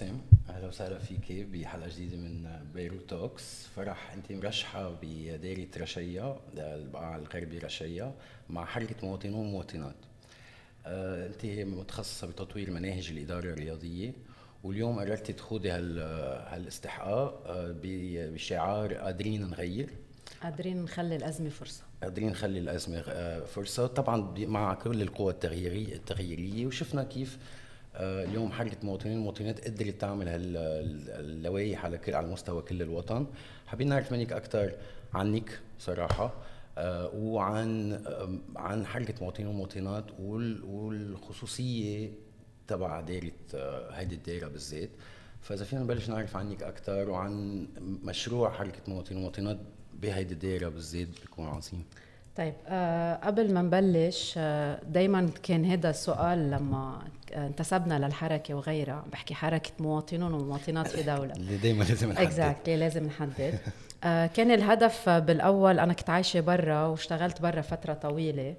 قاسم أهلا وسهلا فيك بحلقة جديدة من بيروت توكس. فرح أنت مرشحة بدائره رشيا البقاع الغربي رشيا مع حركة مواطنون ومواطنات. آه، أنت متخصصة بتطوير مناهج الإدارة الرياضية واليوم قررتي تخوضي هالاستحقاق آه، بشعار قادرين نغير. قادرين نخلي الأزمة فرصة. قادرين نخلي الأزمة آه، فرصة. طبعا مع كل القوى التغييريه التغييرية وشفنا كيف اليوم حركه مواطنين ومواطنات قدرت تعمل هاللوائح على كل على مستوى كل الوطن. حابين نعرف منك أكثر عنك صراحة آه، وعن عن حركه مواطنين ومواطنات والخصوصية تبع دائره هيدي الدائره بالذات. فإذا فينا نبلش نعرف عنك أكثر وعن مشروع حركه مواطنين ومواطنات بهيدي الدائره بالذات بيكون عظيم طيب آه قبل ما نبلش آه دائما كان هذا السؤال لما انتسبنا للحركة وغيرها. بحكي حركة مواطنون ومواطنات في دولة. اللي دائما لازم نحدد. اكزاكتلي لازم نحدد. آه كان الهدف بالأول أنا كنت عايشة برا واشتغلت برا فترة طويلة.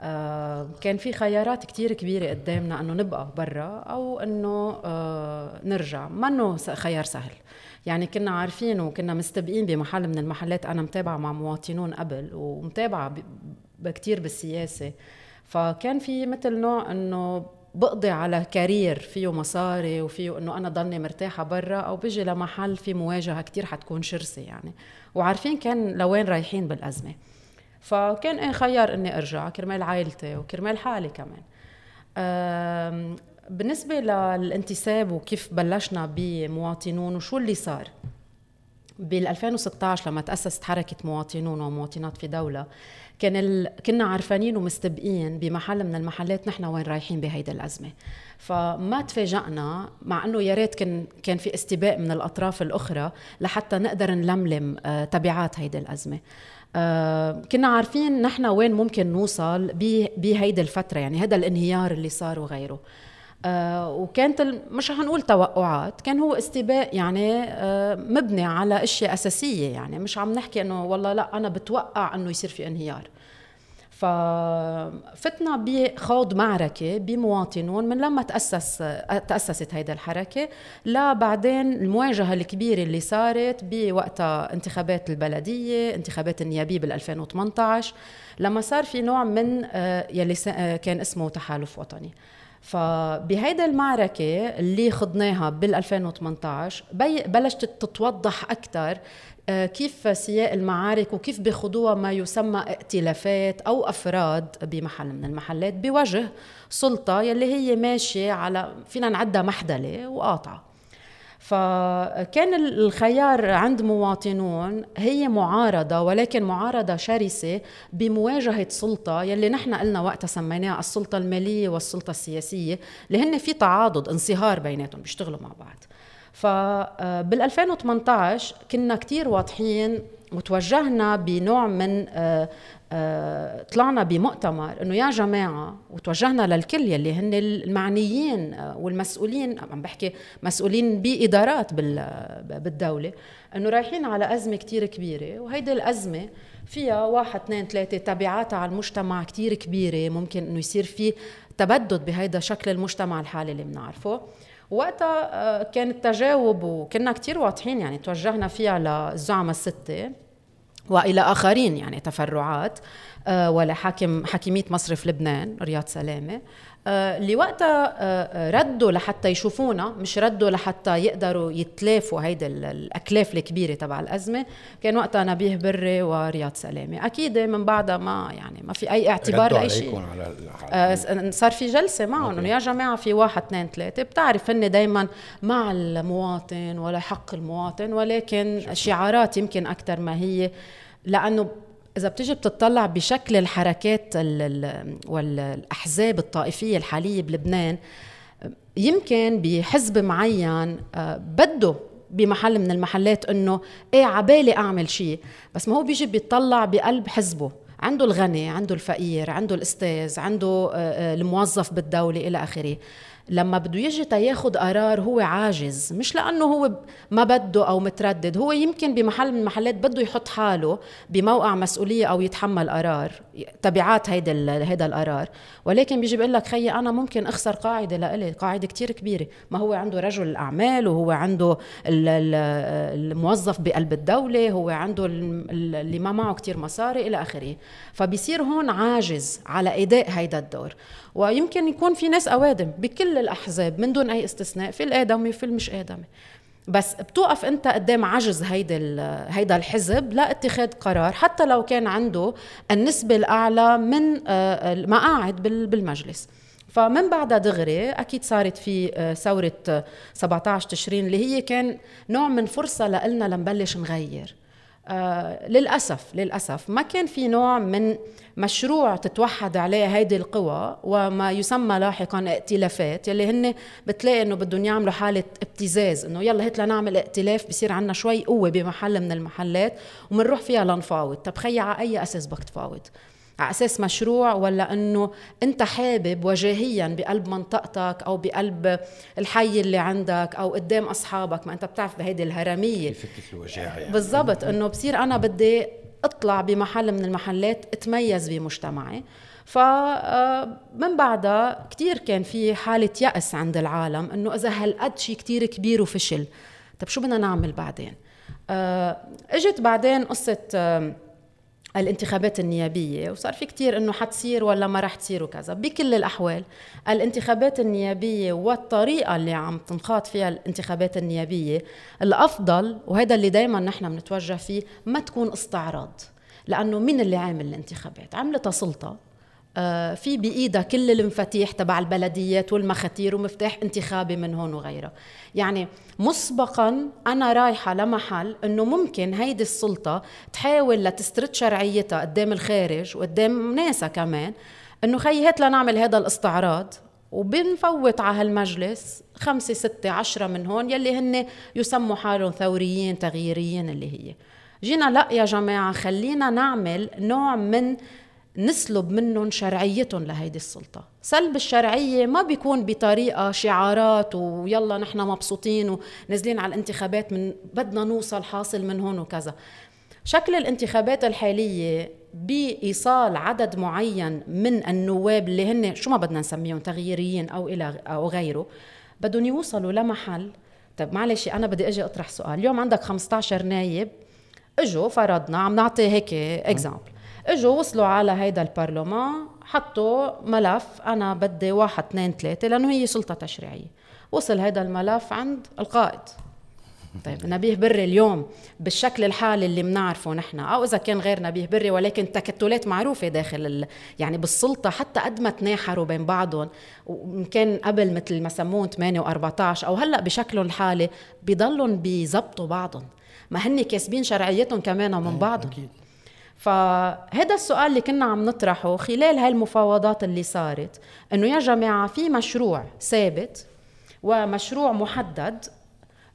آه كان في خيارات كتير كبيرة قدامنا أنه نبقى برا أو أنه آه نرجع. منه خيار سهل. يعني كنا عارفين وكنا مستبقين بمحل من المحلات. أنا متابعة مع مواطنون قبل ومتابعة بكتير بالسياسة. فكان في مثل نوع إنه بقضي على كارير فيه مصاري وفيه إنه أنا ضلني مرتاحة برا أو بيجي لمحل في مواجهة كتير حتكون شرسة يعني. وعارفين كان لوين رايحين بالأزمة. فكان إيه خيار إني أرجع كرمال عائلتي وكرمال حالي كمان. بالنسبة للانتساب وكيف بلشنا بمواطنون وشو اللي صار؟ بال 2016 لما تأسست حركة مواطنون ومواطنات في دولة كان ال... كنا عارفانين ومستبقين بمحل من المحلات نحن وين رايحين بهيدي الأزمة. فما تفاجأنا مع أنه يا ريت كان كان في استباء من الأطراف الأخرى لحتى نقدر نلملم آه، تبعات هيدي الأزمة. آه كنا عارفين نحن وين ممكن نوصل بهيدي الفترة يعني هذا الانهيار اللي صار وغيره. وكانت مش هنقول توقعات كان هو استباء يعني آه مبني على أشياء أساسية يعني مش عم نحكي إنه والله لا أنا بتوقع إنه يصير في انهيار. ففتنا بخوض معركة بمواطنون من لما تأسس تأسست هيدا الحركة لبعدين المواجهة الكبيرة اللي صارت بوقتها انتخابات البلدية انتخابات النيابية بال 2018 لما صار في نوع من آه، يلي آه، كان اسمه تحالف وطني. فبهيدا المعركة اللي خضناها بال 2018 بلشت تتوضح أكثر آه، كيف سياق المعارك وكيف بخضوها ما يسمى ائتلافات أو أفراد بمحل من المحلات بوجه سلطة يلي هي ماشية على فينا نعدها محدلة وقاطعة. فكان الخيار عند مواطنون هي معارضة ولكن معارضة شرسة بمواجهة سلطة يلي نحن قلنا وقتها سميناها السلطة المالية والسلطة السياسية اللي هن في تعاضد انصهار بيناتهم بيشتغلوا مع بعض. فبال 2018 كنا كتير واضحين وتوجهنا بنوع من آه، آه، طلعنا بمؤتمر إنه يا جماعة وتوجهنا للكل يلي هن المعنيين آه، والمسؤولين عم بحكي مسؤولين بإدارات بالدولة إنه رايحين على أزمة كتير كبيرة وهيدي الأزمة فيها واحد اثنين ثلاثة تبعاتها على المجتمع كتير كبيرة ممكن إنه يصير في تبدد بهيدا شكل المجتمع الحالي اللي بنعرفه. وقتها آه، كان التجاوب وكنا كتير واضحين يعني توجهنا فيها للزعماء الستة. وإلى آخرين يعني تفرعات. آه، ولحاكم حاكمية مصرف لبنان رياض سلامة. اللي وقتها آه، ردوا لحتى يشوفونا مش ردوا لحتى يقدروا يتلافوا هيدا الأكلاف الكبيرة تبع الأزمة. كان وقتها نبيه بري ورياض سلامة. أكيد من بعدها ما يعني ما في أي اعتبار لأي شيء. على صار في جلسة معهم انه يا جماعة في واحد اثنين ثلاثة. بتعرف هن دائما مع المواطن ولا حق المواطن ولكن شعارات يمكن أكثر ما هي لأنه إذا بتيجي بتطلع بشكل الحركات والأحزاب الطائفية الحالية بلبنان يمكن بحزب معين آه، بده بمحل من المحلات إنه إيه عبالي أعمل شيء بس ما هو بيجي بيطلع بقلب حزبه. عنده الغني عنده الفقير عنده الأستاذ عنده الموظف بالدولة إلى آخره. لما بده يجي تياخد قرار هو عاجز مش لأنه هو ما بده أو متردد هو يمكن بمحل من المحلات بده يحط حاله بموقع مسؤولية أو يتحمل قرار تبعات هيدا هيدا القرار. ولكن بيجي بيقول لك خيي أنا ممكن أخسر قاعدة لإلي قاعدة كتير كبيرة. ما هو عنده رجل الاعمال وهو عنده الموظف بقلب الدولة هو عنده اللي ما معه كتير مصاري إلى آخره. فبيصير هون عاجز على إداء هيدا الدور. ويمكن يكون في ناس أوادم بكل الأحزاب من دون أي استثناء في الآدمي وفي المش آدمي. بس بتوقف أنت قدام عجز هيدا هيدا الحزب لاتخاذ قرار حتى لو كان عنده النسبة الأعلى من آه، المقاعد بالمجلس. فمن بعدها دغري أكيد صارت في آه، ثورة 17 تشرين اللي هي كان نوع من فرصة لنا لنبلش نغير. آه للأسف للأسف ما كان في نوع من مشروع تتوحد عليه هيدي القوى وما يسمى لاحقا ائتلافات يلي هن بتلاقي انه بدهم يعملوا حالة ابتزاز انه يلا هات لنعمل ائتلاف بصير عندنا شوي قوة بمحل من المحلات ومنروح فيها لنفاوض. طب خيي على أي أساس بدك تفاوض على أساس مشروع ولا إنه أنت حابب وجاهيا بقلب منطقتك أو بقلب الحي اللي عندك أو قدام أصحابك؟ ما أنت بتعرف بهيدي الهرمية. فكرة الوجاعة يعني. بالضبط. إنه بصير أنا بدي أطلع بمحل من المحلات أتميز بمجتمعي. فمن آه، بعدها كتير كان في حالة يأس عند العالم إنه إذا هالقد شيء كتير كبير وفشل طب شو بدنا نعمل بعدين؟ آه، إجت بعدين قصة الانتخابات النيابية وصار في كتير إنه حتصير ولا ما رح تصير وكذا. بكل الأحوال الانتخابات النيابية والطريقة اللي عم تنخاط فيها الانتخابات النيابية الأفضل وهذا اللي دايما نحن بنتوجه فيه ما تكون استعراض لأنه مين اللي عامل الانتخابات؟ عملتها سلطة. في بايدها كل المفاتيح تبع البلديات والمخاتير ومفتاح انتخابي من هون وغيرها يعني مسبقا أنا رايحة لمحل إنه ممكن هيدي السلطة تحاول لتسترد شرعيتها قدام الخارج وقدام ناسها كمان إنه خي هات لنعمل هذا الاستعراض وبنفوت على هالمجلس خمسة ستة عشرة من هون يلي هن يسموا حالهم ثوريين تغييريين اللي هي. جينا لا يا جماعة خلينا نعمل نوع من نسلب منهم شرعيتهم لهيدي السلطة. سلب الشرعية ما بيكون بطريقة شعارات ويلا نحن مبسوطين ونازلين على الانتخابات من بدنا نوصل حاصل من هون وكذا. شكل الانتخابات الحالية بإيصال عدد معين من النواب اللي هن شو ما بدنا نسميهم تغييريين أو إلى أو غيره بدهم يوصلوا لمحل. طيب معلش أنا بدي أجي أطرح سؤال. اليوم عندك 15 نايب إجوا فرضنا عم نعطي هيك اكزامبل إجوا وصلوا على هيدا البرلمان حطوا ملف أنا بدي واحد اثنين ثلاثة لأنه هي سلطة تشريعية. وصل هيدا الملف عند القائد. طيب نبيه بري اليوم بالشكل الحالي اللي بنعرفه نحن أو إذا كان غير نبيه بري ولكن تكتلات معروفة داخل ال... يعني بالسلطة حتى قد ما تناحروا بين بعضهم وإن كان قبل مثل ما سموهم 8 و14 أو هلأ بشكلهم الحالي بضلهم بيزبطوا بعضهم. ما هن كاسبين شرعيتهم كمان من إيه، بعضهم. أكيد. فهذا السؤال اللي كنا عم نطرحه خلال هاي المفاوضات اللي صارت إنه يا جماعة في مشروع ثابت ومشروع محدد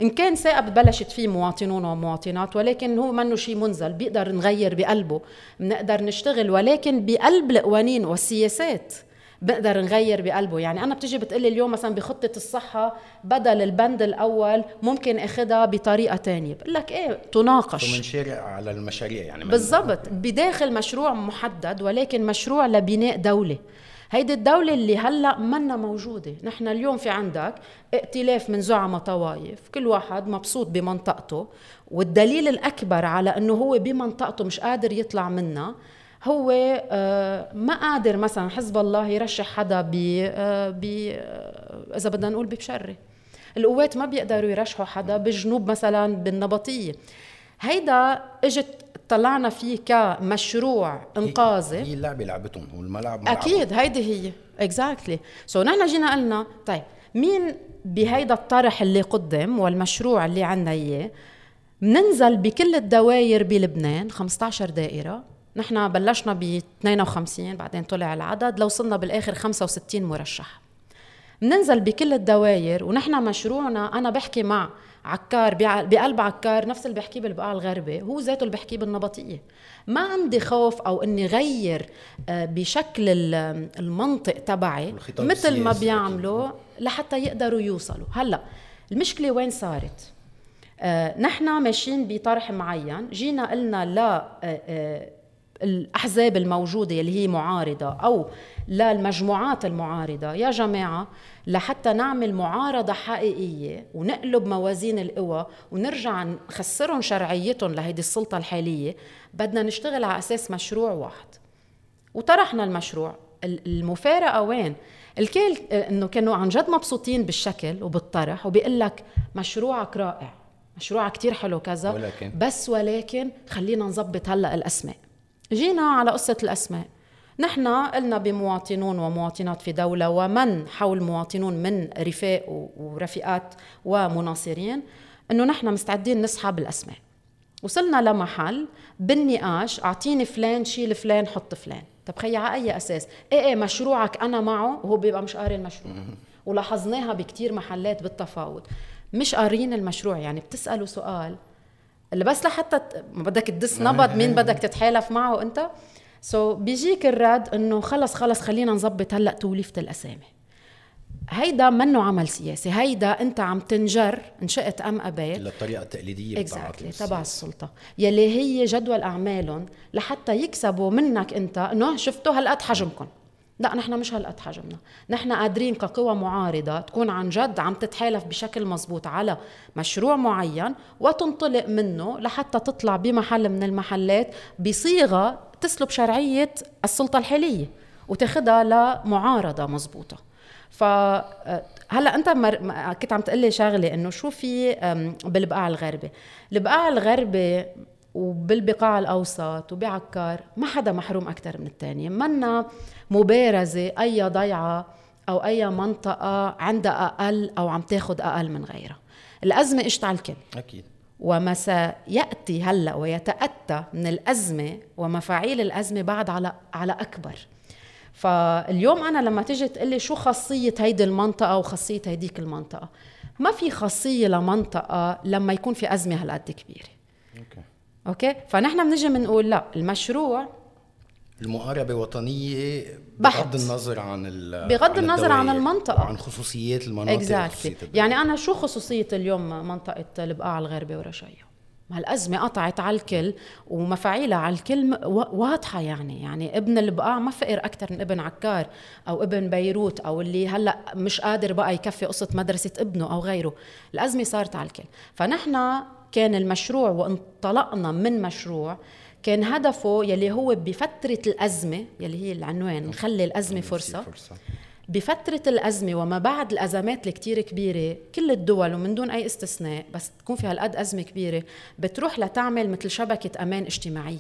إن كان ثائب بلشت فيه مواطنون ومواطنات ولكن هو منه شيء منزل بيقدر نغير بقلبه بنقدر نشتغل ولكن بقلب القوانين والسياسات. بقدر نغير بقلبه. يعني أنا بتجي بتقلي اليوم مثلا بخطة الصحة بدل البند الأول ممكن اخذها بطريقة تانية. بقول لك إيه تناقش. ومنشرع على المشاريع يعني. بالضبط. بداخل مشروع محدد ولكن مشروع لبناء دولة. هيدي الدولة اللي هلأ منا موجودة، نحن اليوم في عندك ائتلاف من زعماء طوائف، كل واحد مبسوط بمنطقته، والدليل الأكبر على أنه هو بمنطقته مش قادر يطلع منها هو آه، ما قادر مثلا حزب الله يرشح حدا ب آه، آه، إذا بدنا نقول ببشري القوات ما بيقدروا يرشحوا حدا بالجنوب مثلا بالنبطية. هيدا إجت طلعنا فيه كمشروع إنقاذي. هي اللعبة لعبتهم والملعب أكيد هيدي هي exactly so نحن جينا قلنا طيب مين بهيدا الطرح اللي قدم والمشروع اللي عنا إياه؟ بننزل بكل الدوائر بلبنان 15 دائرة. نحن بلشنا ب 52 بعدين طلع العدد لو وصلنا بالاخر 65 مرشح. بننزل بكل الدوائر ونحن مشروعنا أنا بحكي مع عكار بقلب عكار نفس اللي بحكيه بالبقاع الغربي هو ذاته اللي بحكيه بالنبطية. ما عندي خوف أو إني غير آه، بشكل المنطق تبعي مثل ما بيعملوا لحتى يقدروا يوصلوا. هلأ المشكلة وين صارت؟ آه نحن ماشيين بطرح معين جينا قلنا لا آه الأحزاب الموجودة اللي هي معارضة أو للمجموعات المعارضة. يا جماعة لحتى نعمل معارضة حقيقية ونقلب موازين القوى ونرجع نخسرهم شرعيتهم لهيدي السلطة الحالية بدنا نشتغل على أساس مشروع واحد. وطرحنا المشروع. المفارقة وين؟ الكل إنه كانوا عن جد مبسوطين بالشكل وبالطرح وبيقول لك مشروعك رائع مشروعك كتير حلو كذا ولكن. بس ولكن خلينا نظبط هلأ الأسماء. جينا على قصة الأسماء. نحن قلنا بمواطنون ومواطنات في دولة ومن حول مواطنون من رفاق ورفيقات ومناصرين إنه نحن مستعدين نسحب الاسماء وصلنا لمحل بالنقاش أعطيني فلان شيل فلان حط فلان. طب خيي على أي أساس؟ إيه إيه مشروعك أنا معه وهو بيبقى مش قاري المشروع. ولاحظناها بكتير محلات بالتفاوض. مش قارين المشروع يعني بتسألوا سؤال اللي بس لحتى ما بدك تدس نبض مين بدك تتحالف معه أنت؟ سو so بيجيك الرد إنه خلص خلص خلينا نظبط هلأ توليفه الأسامي. هيدا منه عمل سياسي هيدا أنت عم تنجر ان شئت أم ابيت للطريقة التقليدية exactly. تبع السلطة. يلي هي جدول أعمالهم لحتى يكسبوا منك أنت. إنه شفتوا هالقد حجمكم لا نحن مش هالقد حجمنا. نحن قادرين كقوى معارضة تكون عن جد عم تتحالف بشكل مزبوط على مشروع معين وتنطلق منه لحتى تطلع بمحل من المحلات بصيغة تسلب شرعية السلطة الحالية وتاخدها لمعارضة مزبوطة ف هلا انت مر... كنت عم تقلي شغلة انه شو في بالبقاع الغربي. البقاع الغربي وبالبقاع الأوسط وبعكار ما حدا محروم أكثر من الثاني منا مبارزة أي ضيعة أو أي منطقة عندها أقل أو عم تاخذ أقل من غيرها. الأزمة اجت على الكل. أكيد. وما سيأتي هلأ ويتأتى من الأزمة ومفاعيل الأزمة بعد على على أكبر. فاليوم أنا لما تيجي تقلي شو خاصية هيدي المنطقة وخاصية هيديك المنطقة ما في خاصية لمنطقة لما يكون في أزمة هالقد كبيرة. Okay. Okay؟ فنحن بنجي بنقول لا المشروع المقاربة وطنية بغض النظر عن بغض عن النظر عن المنطقة. وعن خصوصيات المناطق exactly. يعني أنا شو خصوصية اليوم منطقة البقاع الغربي ورشايا ما الأزمة قطعت على الكل ومفاعيلها على الكل واضحة يعني. يعني ابن البقاع ما فقر أكثر من ابن عكار أو ابن بيروت أو اللي هلأ مش قادر بقى يكفي قصة مدرسة ابنه أو غيره. الأزمة صارت على الكل. فنحن كان المشروع وانطلقنا من مشروع كان هدفه يلي هو بفترة الأزمة يلي هي العنوان نخلي الأزمة فرصة, فرصة. بفترة الأزمة وما بعد الأزمات الكتير كبيرة كل الدول ومن دون أي استثناء بس تكون في هالقد أزمة كبيرة بتروح لتعمل مثل شبكة أمان اجتماعية.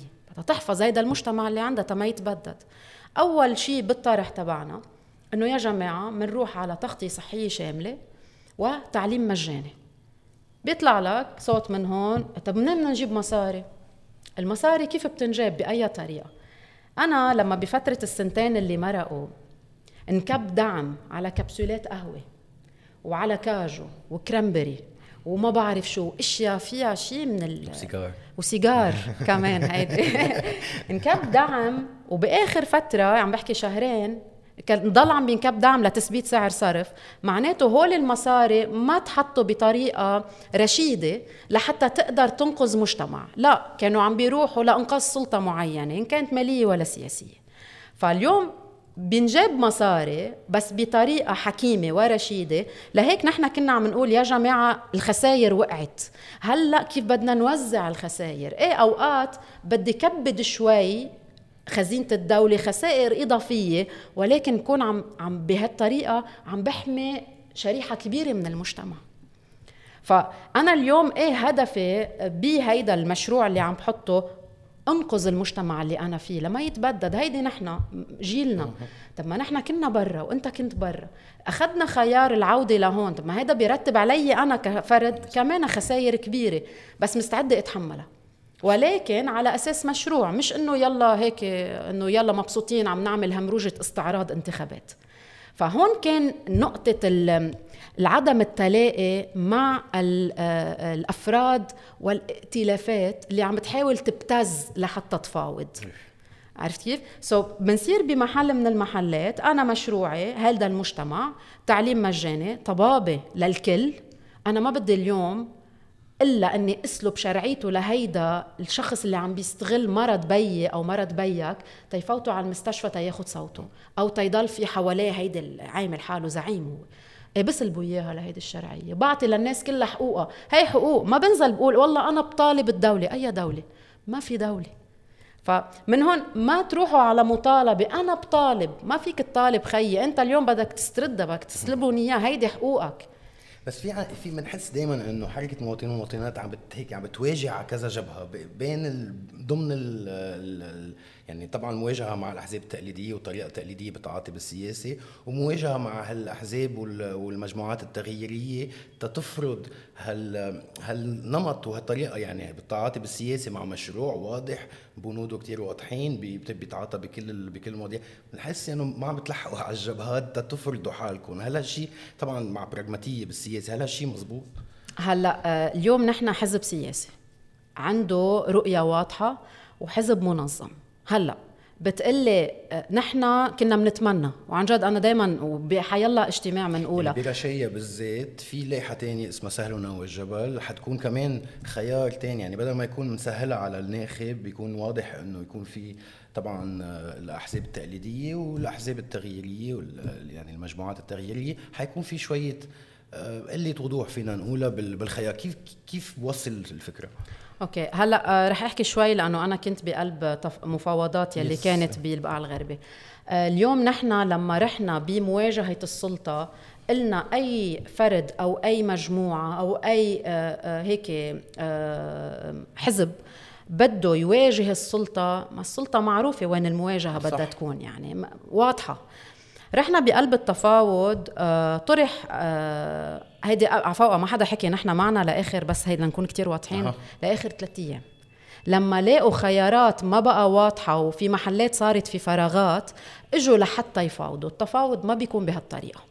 تحفظ هيدا المجتمع اللي عندها تما يتبدد. أول شيء بالطرح تبعنا إنه يا جماعة بنروح على تغطية صحية شاملة وتعليم مجاني. بيطلع لك صوت من هون طب منين بدنا نجيب مصاري؟ المصاري كيف بتنجاب بأي طريقة؟ أنا لما بفترة السنتين اللي مرقوا انكب دعم على كبسولات قهوة وعلى كاجو وكرامبري وما بعرف شو أشياء فيها شيء من ال وسيجار. وسيجار كمان هيدي. انكب دعم وبآخر فترة عم بحكي شهرين كان ضل عم بينكب دعم لتثبيت سعر صرف. معناته هول المصاري ما تحطوا بطريقة رشيدة لحتى تقدر تنقذ مجتمع. لا كانوا عم بيروحوا لإنقاذ سلطة معينة إن كانت مالية ولا سياسية. فاليوم بنجاب مصاري بس بطريقة حكيمة ورشيدة. لهيك نحن كنا عم نقول يا جماعة الخسائر وقعت. هلأ كيف بدنا نوزع الخسائر إيه أوقات بدي كبد شوي خزينة الدولة خسائر إضافية ولكن كون عم عم بهالطريقة عم بحمي شريحة كبيرة من المجتمع. فأنا اليوم إيه هدفي بهيدا المشروع اللي عم بحطه؟ أنقذ المجتمع اللي أنا فيه لما يتبدد. هيدي نحن جيلنا. طب ما نحن كنا برا وأنت كنت برا. أخذنا خيار العودة لهون. طب ما هيدا بيرتب علي أنا كفرد كمان خسائر كبيرة. بس مستعدة أتحملها. ولكن على أساس مشروع مش إنه يلا هيك إنه يلا مبسوطين عم نعمل همروجة استعراض انتخابات. فهون كان نقطة العدم التلاقي مع آه، الأفراد والائتلافات اللي عم تحاول تبتز لحتى تفاوض. عرفت كيف؟ سو so, بنصير بمحل من المحلات أنا مشروعي هذا المجتمع تعليم مجاني طبابة للكل. أنا ما بدي اليوم إلا أني اسلب شرعيته لهيدا الشخص اللي عم بيستغل مرض بيي أو مرض بيك تيفوتوا على المستشفى تياخد صوته أو تيضل في حواليه هيدا العامل حاله زعيم هو. إيه بسلبوا إياها لهيدي الشرعية. بعطي للناس كلها حقوقها. هي حقوق ما بنزل بقول والله أنا بطالب الدولة. أي دولة؟ ما في دولة. فمن هون ما تروحوا على مطالبة أنا بطالب. ما فيك تطالب خيي. أنت اليوم بدك تستردها بدك تسلبهم إياه هيدي حقوقك. بس في في بنحس دائما إنه حركة مواطنين ومواطنات عم هيك عم بتواجه على كذا جبهة بين ال ضمن ال ال يعني طبعا مواجهة مع الأحزاب التقليدية وطريقة تقليدية بالتعاطي بالسياسة ومواجهة مع هالأحزاب والمجموعات التغييرية تتفرض هال هالنمط وهالطريقة يعني بالتعاطي بالسياسة مع مشروع واضح بنوده كتير واضحين بيتعاطى بكل بكل المواضيع. بنحس إنه ما عم بتلحقوا على الجبهات تتفرضوا حالكم. هل هالشيء طبعا مع براغماتية بالسياسة هل هالشيء مزبوط؟ هلأ آه، اليوم نحن حزب سياسي. عنده رؤية واضحة وحزب منظم. هلا بتقلي آه، نحن كنا بنتمنى وعن جد أنا دائما وبحيلا اجتماع بنقولها يعني برشية بالذات في لائحة تانية اسمها سهلنا والجبل حتكون كمان خيار تاني. يعني بدل ما يكون مسهلها على الناخب بيكون واضح إنه يكون في طبعا آه، الأحزاب التقليدية والأحزاب التغييرية يعني المجموعات التغييرية. حيكون في شوية آه، قلة وضوح فينا نقولها بالخيار كيف كيف بوصل الفكرة؟ okay. هلأ آه، رح أحكي شوي لأنه أنا كنت بقلب مفاوضات يلي yes. كانت بالبقعه الغربي. آه، اليوم نحن لما رحنا بمواجهة السلطة قلنا أي فرد أو أي مجموعة أو أي آه، هيك حزب بده يواجه السلطة ما السلطة معروفة وين المواجهة بدها تكون يعني واضحة. رحنا بقلب التفاوض آه طرح آه هيدي عفوا ما حدا حكي نحن معنا لآخر بس هيدا نكون كتير واضحين أه. لآخر ثلاث أيام. لما لاقوا خيارات ما بقى واضحة وفي محلات صارت في فراغات إجوا لحتى يفاوضوا. التفاوض ما بيكون بهالطريقة.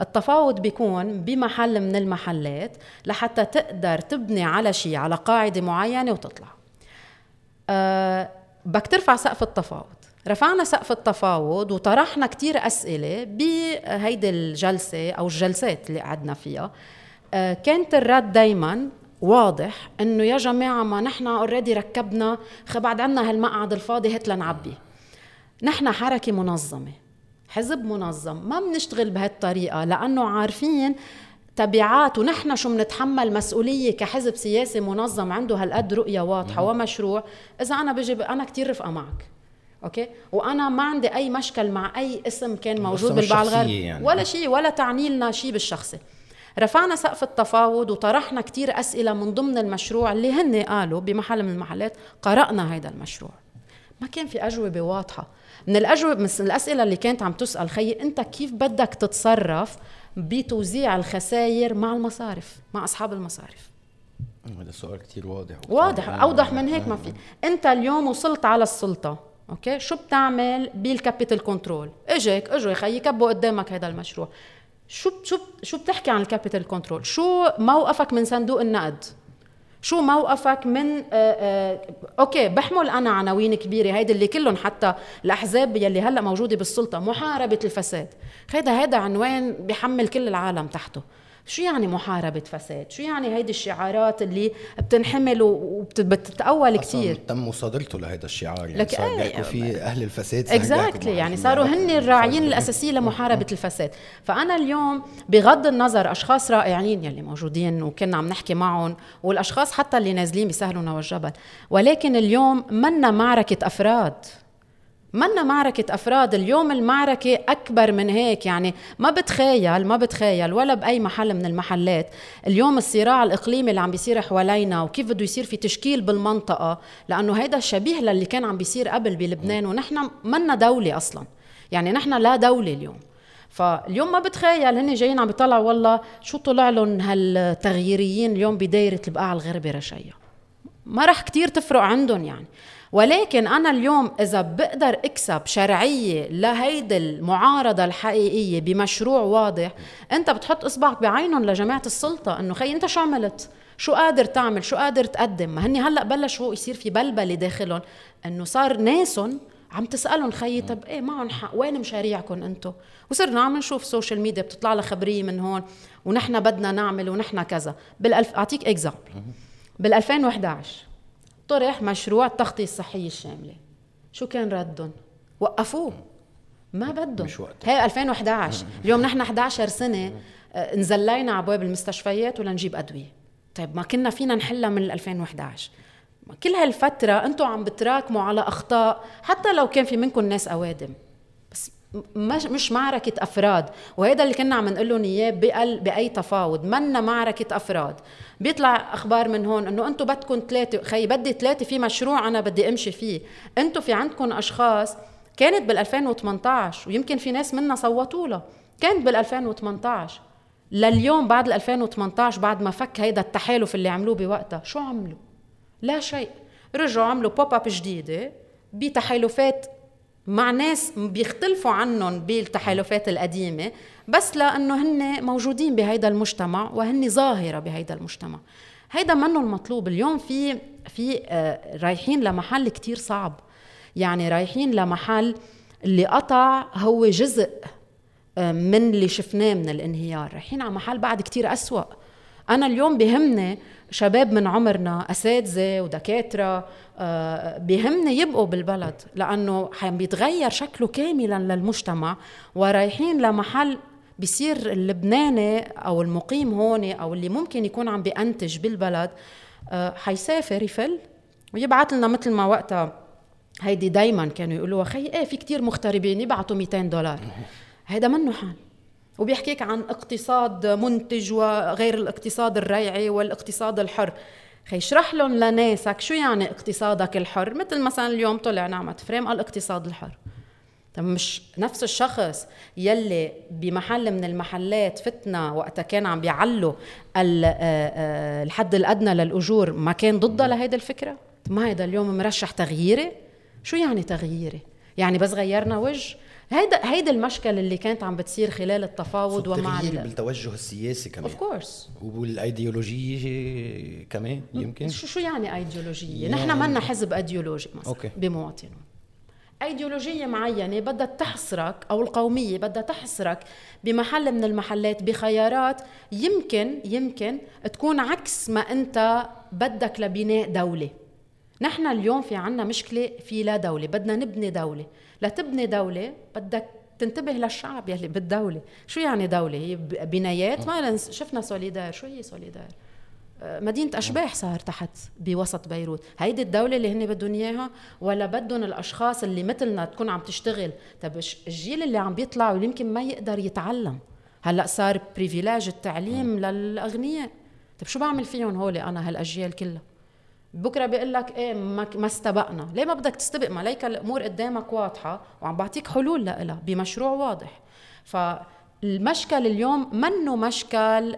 التفاوض بيكون بمحل من المحلات لحتى تقدر تبني على شيء على قاعدة معينة وتطلع. أه بدك ترفع سقف التفاوض. رفعنا سقف التفاوض وطرحنا كتير أسئلة بهيدي الجلسة أو الجلسات اللي قعدنا فيها. آه، كانت الرد دايما واضح إنه يا جماعة ما نحن اوريدي ركبنا بعد عنا هالمقعد الفاضي هات لنعبي. نحن حركة منظمة حزب منظم ما بنشتغل بهالطريقة لأنه عارفين تبعات ونحن شو بنتحمل مسؤولية كحزب سياسي منظم عنده هالقد رؤية واضحة ومشروع. إذا أنا بجي أنا كتير رفقة معك. أوكي؟ وأنا ما عندي أي مشكل مع أي اسم كان موجود بالبعض يعني. ولا شيء ولا تعني لنا شيء بالشخصي. رفعنا سقف التفاوض وطرحنا كتير أسئلة من ضمن المشروع اللي هن قالوا بمحل من المحلات قرأنا هذا المشروع. ما كان في أجوبة واضحة. من الأجوبة من الأسئلة اللي كانت عم تسأل خيي أنت كيف بدك تتصرف بتوزيع الخسائر مع المصارف مع أصحاب المصارف؟ هذا سؤال كتير واضح. واضح أوضح من هيك ما في. أنت اليوم وصلت على السلطة. okay؟ شو بتعمل بال capital control اجاك إجوا خيي كبوا قدامك هذا المشروع. شو شو شو بتحكي عن ال capital control شو موقفك من صندوق النقد؟ شو موقفك من آآ آآ okay بحمل أنا عناوين كبيرة هيدي اللي كلهم حتى الأحزاب يلي هلأ موجودة بالسلطة محاربة الفساد. هيدا هيدا عنوان بحمل كل العالم تحته. شو يعني محاربة فساد؟ شو يعني هيدي الشعارات اللي بتنحمل وبتتأول كثير؟ تم مصادرته لهذا الشعار يعني لك صار بيحكوا في أهل الفساد اكزاكتلي يعني صاروا هن الراعيين الأساسيين لمحاربة الفساد فأنا اليوم بغض النظر أشخاص رائعين يلي موجودين وكنا عم نحكي معهم والأشخاص حتى اللي نازلين بيسهلوا والجبل ولكن اليوم منا معركة أفراد منا معركة أفراد؟ اليوم المعركة أكبر من هيك يعني ما بتخيل ما بتخيل ولا بأي محل من المحلات. اليوم الصراع الإقليمي اللي عم بيصير حوالينا وكيف بده يصير في تشكيل بالمنطقة لأنه هيدا شبيه للي كان عم بيصير قبل بلبنان ونحن منا دولة أصلا. يعني نحن لا دولة اليوم. فاليوم ما بتخيل هن جايين عم بيطلعوا والله شو طلع لهم هالتغييريين اليوم بدايرة البقاع الغربي رشية؟ ما رح كتير تفرق عندهم يعني. ولكن أنا اليوم إذا بقدر أكسب شرعية لهيدي المعارضة الحقيقية بمشروع واضح أنت بتحط إصبعك بعينهم لجماعة السلطة إنه خي أنت شو عملت؟ شو قادر تعمل؟ شو قادر تقدم؟ ما هني هلأ بلشوا يصير في بلبلة داخلهم إنه صار ناسهم عم تسألهم خيي طب إيه معهم حق؟ وين مشاريعكم أنتم؟ وصرنا عم نشوف social media بتطلع لها خبرية من هون ونحن بدنا نعمل ونحن كذا. بالألف أعطيك example بال 2011 طرح مشروع التغطيه الصحيه الشامله شو كان ردهم؟ وقفوه. ما بدهم. مش وقت هي 2011 اليوم نحن 11 سنة آه، نزلينا على ابواب المستشفيات ولا نجيب أدوية. طيب ما كنا فينا نحلها من 2011 كل هالفترة أنتم عم بتراكموا على أخطاء حتى لو كان في منكم ناس أوادم. بس مش مش معركة أفراد. وهذا اللي كنا عم نقول لهم إياه بأي تفاوض. منا معركة أفراد. بيطلع أخبار من هون إنه أنتم بدكم ثلاثة خي بدي ثلاثة في مشروع أنا بدي أمشي فيه. أنتم في عندكم أشخاص كانت بال 2018 ويمكن في ناس منا صوتوا لها كانت بال 2018 لليوم بعد 2018 بعد ما فك هيدا التحالف اللي عملوه بوقتها شو عملوا؟ لا شيء. رجعوا عملوا بوب اب جديدة بتحالفات مع ناس بيختلفوا عنهم بالتحالفات القديمة بس لأنه هن موجودين بهيدا المجتمع وهن ظاهرة بهيدا المجتمع. هيدا منه المطلوب. اليوم في في آه، رايحين لمحل كتير صعب. يعني رايحين لمحل اللي قطع هو جزء آه، من اللي شفناه من الانهيار. رايحين على محل بعد كتير أسوأ. أنا اليوم بهمني شباب من عمرنا أساتذة ودكاترة آه، بهمني يبقوا بالبلد لأنه بيتغير شكله كاملا للمجتمع ورايحين لمحل بصير اللبناني أو المقيم هون أو اللي ممكن يكون عم بينتج بالبلد آه، حيسافر يفل ويبعث لنا مثل ما وقتها هيدي دايما كانوا يقولوا خي إيه في كتير مغتربين يبعثوا 200 دولار. هيدا منه حال. وبيحكيك عن اقتصاد منتج وغير الاقتصاد الريعي والاقتصاد الحر. خي اشرح لهم لناسك شو يعني اقتصادك الحر؟ مثل مثلا اليوم طلع نعمة فريم قال الاقتصاد الحر. طب مش نفس الشخص يلي بمحل من المحلات فتنا وقتها كان عم بيعلوا آه، آه، الحد الأدنى للأجور ما كان ضدها لهيدي الفكرة؟ ما هيدا اليوم مرشح تغييري؟ شو يعني تغييري؟ يعني بس غيرنا وجه؟ هيدا هيدا المشكل اللي كانت عم بتصير خلال التفاوض ومع بالتوجه السياسي كمان. of course والايديولوجيه كمان يمكن. شو شو يعني ايديولوجية؟ يعني... نحن منا حزب ايديولوجي مثلا okay. بمواطنون ايديولوجية معينة بدها تحصرك أو القومية بدها تحصرك بمحل من المحلات بخيارات يمكن يمكن تكون عكس ما أنت بدك لبناء دولة. نحن اليوم في عنا مشكلة في لا دولة بدنا نبني دولة. لتبني دولة بدك تنتبه للشعب يلي بالدولة. شو يعني دولة؟ هي بنايات؟ ما شفنا سوليدار. شو هي سوليدار؟ آه، مدينة أشباح صار تحت بوسط بيروت. هيدي الدولة اللي هن بدهم إياها؟ ولا بدهم الأشخاص اللي مثلنا تكون عم تشتغل؟ طب الجيل اللي عم بيطلع يمكن ما يقدر يتعلم. هلأ صار بريفيلاج التعليم للأغنياء. طب شو بعمل فيهم هولي أنا هالأجيال كلها؟ بكرة بيقول لك إيه ما, ما استبقنا. ليه ما بدك تستبق؟ ما ليك الأمور قدامك واضحة وعم بعطيك حلول لها بمشروع واضح. فالمشكل اليوم منه مشكل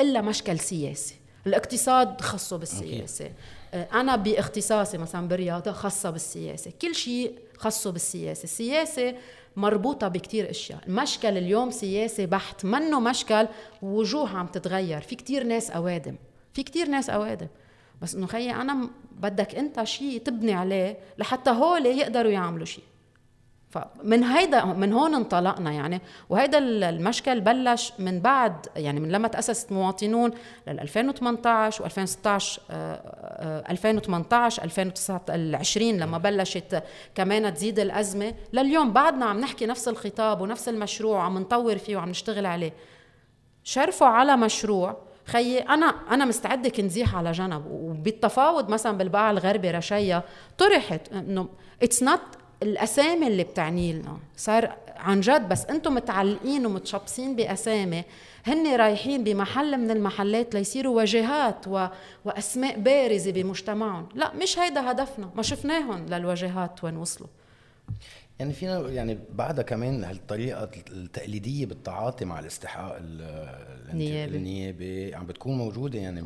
إلا مشكل سياسي. الاقتصاد خاصه بالسياسة. أوكي. أنا باختصاصي مثلا بالرياضة خاصه بالسياسة. كل شيء خاصه بالسياسة. السياسة مربوطة بكتير أشياء. المشكل اليوم سياسي بحت. منه مشكل وجوه عم تتغير. في كتير ناس أوادم. في كتير ناس أوادم. بس إنه خيي أنا بدك أنت شيء تبني عليه لحتى هول يقدروا يعملوا شيء فمن هيدا من هون انطلقنا يعني. وهيدا المشكل بلش من بعد يعني من لما تأسست مواطنون لل 2018 و2016 2018 2020 لما بلشت كمان تزيد الأزمة. لليوم بعدنا عم نحكي نفس الخطاب ونفس المشروع عم نطور فيه وعم نشتغل عليه. شرفوا على مشروع خيي أنا أنا مستعدة كنزيح على جنب. وبالتفاوض مثلا بالبقعه الغربي رشيا طرحت إنه it's not الأسامي اللي بتعني لنا. صار عن جد بس أنتم متعلقين ومتشبثين بأسامي. هن رايحين بمحل من المحلات ليصيروا واجهات و... وأسماء بارزة بمجتمعهم. لا مش هيدا هدفنا. ما شفناهم للواجهات وين وصلوا. يعني فينا يعني بعدها كمان هالطريقه التقليدية بالتعاطي مع الاستحقاق النيابي النيابي عم بتكون موجودة يعني,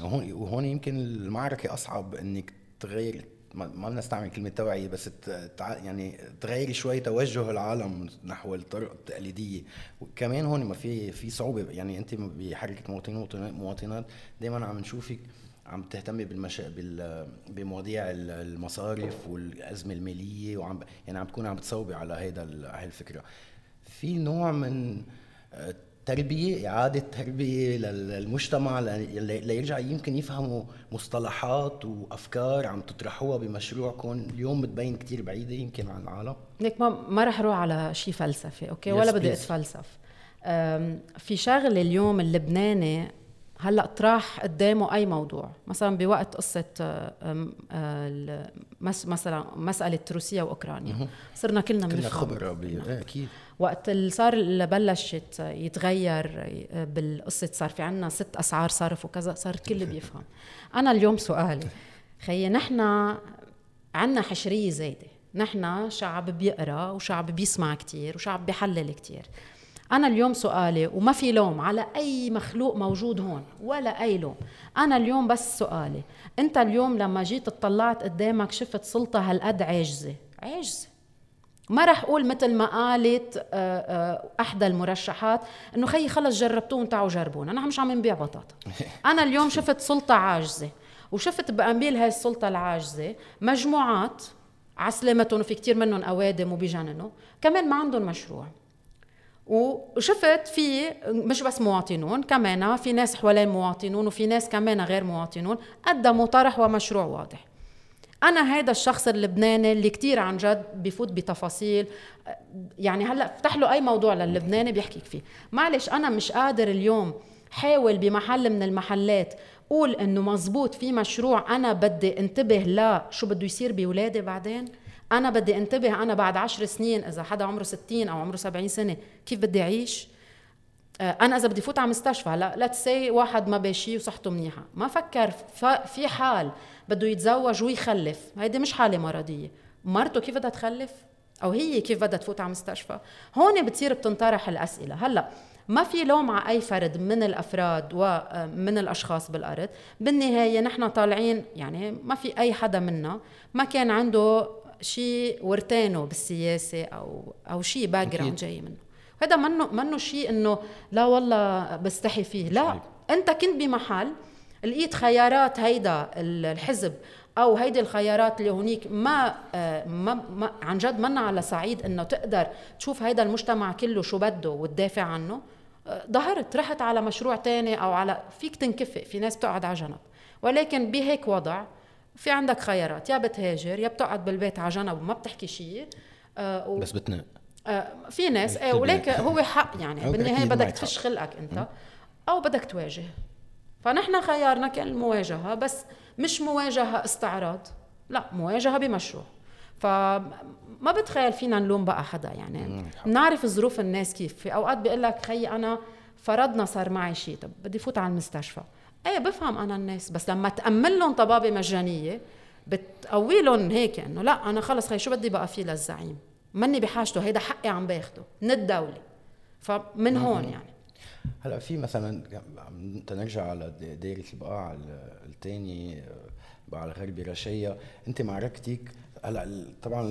هون وهون يمكن المعركة أصعب إنك تغير ما بدنا نستعمل كلمة توعية بس يعني تغيري شوي توجه العالم نحو الطرق التقليدية. وكمان هون ما في في صعوبة يعني أنت بحركه مواطنين ومواطنات دائما عم نشوفك عم تهتمي بالمشا... بال... بمواضيع المصارف والأزمة المالية وعم يعني عم تكون عم تصوبي على هيدا هاي الفكرة. في نوع من آه، تربية إعادة تربية للمجتمع ليرجع يمكن يفهموا مصطلحات وأفكار عم تطرحوها بمشروعكم. اليوم بتبين كتير بعيدة يمكن عن العالم. ليك ما ما رح روح على شيء فلسفي أوكي؟ ولا بدي أتفلسف. في شغلة اليوم اللبناني هلأ طرح قدامه أي موضوع مثلا بوقت قصة آه، مثلا مسألة روسيا وأوكرانيا. صرنا كلنا كلنا خبرة إيه، أكيد. وقت اللي صار اللي بلشت يتغير بالقصة صار في عنا ست أسعار صرف وكذا صار الكل بيفهم. أنا اليوم سؤالي خيي نحن عنا حشرية زايدة. نحن شعب بيقرأ وشعب بيسمع كتير وشعب بيحلل كتير. أنا اليوم سؤالي وما في لوم على أي مخلوق موجود هون؟ ولا أي لوم. أنا اليوم بس سؤالي أنت اليوم لما جيت اطلعت قدامك شفت سلطة هالقد عاجزة؟ عاجزة. ما رح أقول مثل ما قالت آه، آه، أحدى المرشحات إنه خيي خلص جربتوه تعوا جربونا نحن مش عم نبيع بطاطا. أنا اليوم شفت سلطة عاجزة وشفت بقنبيل هاي السلطة العاجزة مجموعات عسلامتهم وفي كتير منهم أوادم وبيجننوا كمان ما عندهم مشروع. وشفت في مش بس مواطنون كمان في ناس حوالين مواطنون وفي ناس كمان غير مواطنون قدموا طرح ومشروع واضح. أنا هذا الشخص اللبناني اللي كتير عن جد بفوت بتفاصيل يعني هلأ فتح له أي موضوع للبناني بيحكيك فيه. معلش أنا مش قادر اليوم حاول بمحل من المحلات قول إنه مزبوط في مشروع أنا بدي انتبه لا شو بده يصير بولادي بعدين؟ أنا بدي انتبه أنا بعد عشر سنين إذا حدا عمره 60 أو عمره 70 سنة كيف بدي أعيش؟ آه، أنا إذا بدي فوت على مستشفى هلا let's say واحد ما باشي وصحته منيحة ما فكر في حال بده يتزوج ويخلف هيدي مش حالة مرضية. مرته كيف بدها تخلف؟ أو هي كيف بدها تفوت على مستشفى؟ هون بتصير بتنطرح الأسئلة. هلأ ما في لوم على أي فرد من الأفراد ومن الأشخاص بالأرض. بالنهاية نحن طالعين يعني ما في أي حدا منا ما كان عنده شيء ورثانه بالسياسة أو أو شيء background جاي منه. هذا منه منه شيء إنه لا والله بستحي فيه. لا أنت كنت بمحل لقيت خيارات هيدا الحزب أو هيدي الخيارات اللي هونيك ما, آه، ما, ما عن جد منا على صعيد إنه تقدر تشوف هيدا المجتمع كله شو بده وتدافع عنه. آه، ظهرت رحت على مشروع تاني أو على فيك تنكفئ في ناس بتقعد على جنب. ولكن بهيك وضع في عندك خيارات. يا بتهاجر يا بتقعد بالبيت على جنب وما بتحكي شيء آه و... بس بتنق آه في ناس إيه ولكن هو حق يعني. بالنهاية بدك تفش خلقك أنت أو بدك تواجه. فنحن خيارنا كان المواجهه بس مش مواجهة استعراض لا مواجهة بمشروع. فما بتخيل فينا نلوم بقى حدا يعني. بنعرف ظروف الناس كيف. في أوقات بيقول لك خيي أنا فرضنا صار معي شيء طب بدي فوت على المستشفى. إيه بفهم أنا الناس بس لما تأمن لهم طبابة مجانية بتقوي لهم هيك إنه لا أنا خلص خي شو بدي بقى فيه للزعيم؟ مني بحاجته هيدا حقي عم باخده من الدولة. فمن هون يعني. هلأ في مثلا تنرجع على دائرة البقاع الثاني بقاع الغربي رشية. أنت معركتك هلأ طبعا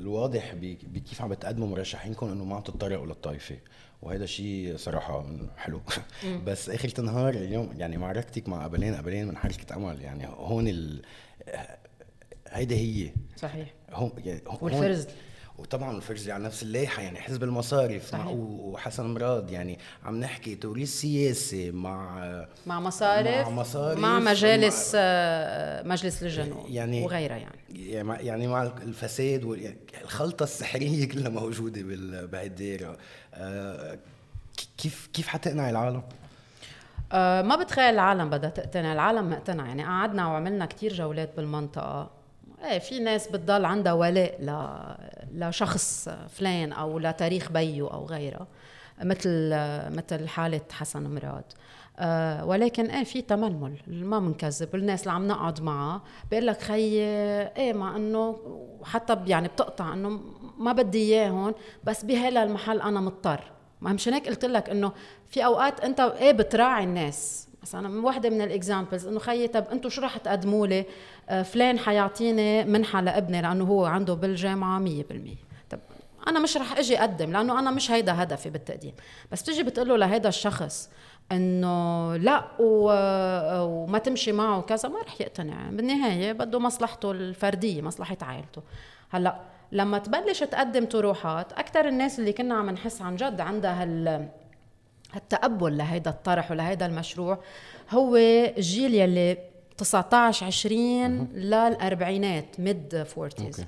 الواضح بكيف عم بتقدموا مرشحينكم إنه ما عم تتطرقوا للطائفة؟ وهذا شيء صراحة حلو. بس اخر النهار اليوم يعني معركتك مع قبلين قبلين من حركة أمل. يعني هون ال... هيدا هي. صحيح. هون يعني والفرز. وطبعا الفرزي على نفس اللائحة يعني حزب المصارف صحيح. مع وحسن مراد يعني عم نحكي توريث سياسي مع مع مصارف مع مصارف مع مجالس مع آه، مجلس الجنوب يعني وغيرها يعني. يعني مع الفساد والخلطه السحرية كلها موجودة بهالدائره كيف كيف حتقنع العالم؟ أه ما بتخيل العالم بدها تقتنع العالم مقتنع. يعني قعدنا وعملنا كتير جولات بالمنطقة. إيه في ناس بتضل عندها ولاء ل... لشخص فلان أو لتاريخ بيو أو غيره مثل مثل حالة حسن مراد. أه ولكن إيه في تململ ما بنكذب الناس اللي عم نقعد معها بيقول لك خيي إيه مع إنه حتى يعني بتقطع إنه ما بدي إياه هون بس بهلا المحل أنا مضطر. ما مش هيك قلت لك إنه في أوقات أنت إيه بتراعي الناس. مثلا وحدة من ال examples إنه خيي طب أنتم شو رح تقدموا لي؟ آه، فلان حيعطيني منحة لابني لأنه هو عنده بالجامعة 100% طب أنا مش رح إجي أقدم لأنه أنا مش هيدا هدفي بالتقديم. بس بتيجي بتقول له لهيدا الشخص إنه لا وما تمشي معه وكذا ما رح يقتنع. بالنهاية بده مصلحته الفردية مصلحة عائلته. هلأ لما تبلش تقدم طروحات أكثر الناس اللي كنا عم نحس عن جد عندها هال التقبل لهيدا الطرح ولهيدا المشروع هو الجيل يلي 19 20 للأربعينات mid forties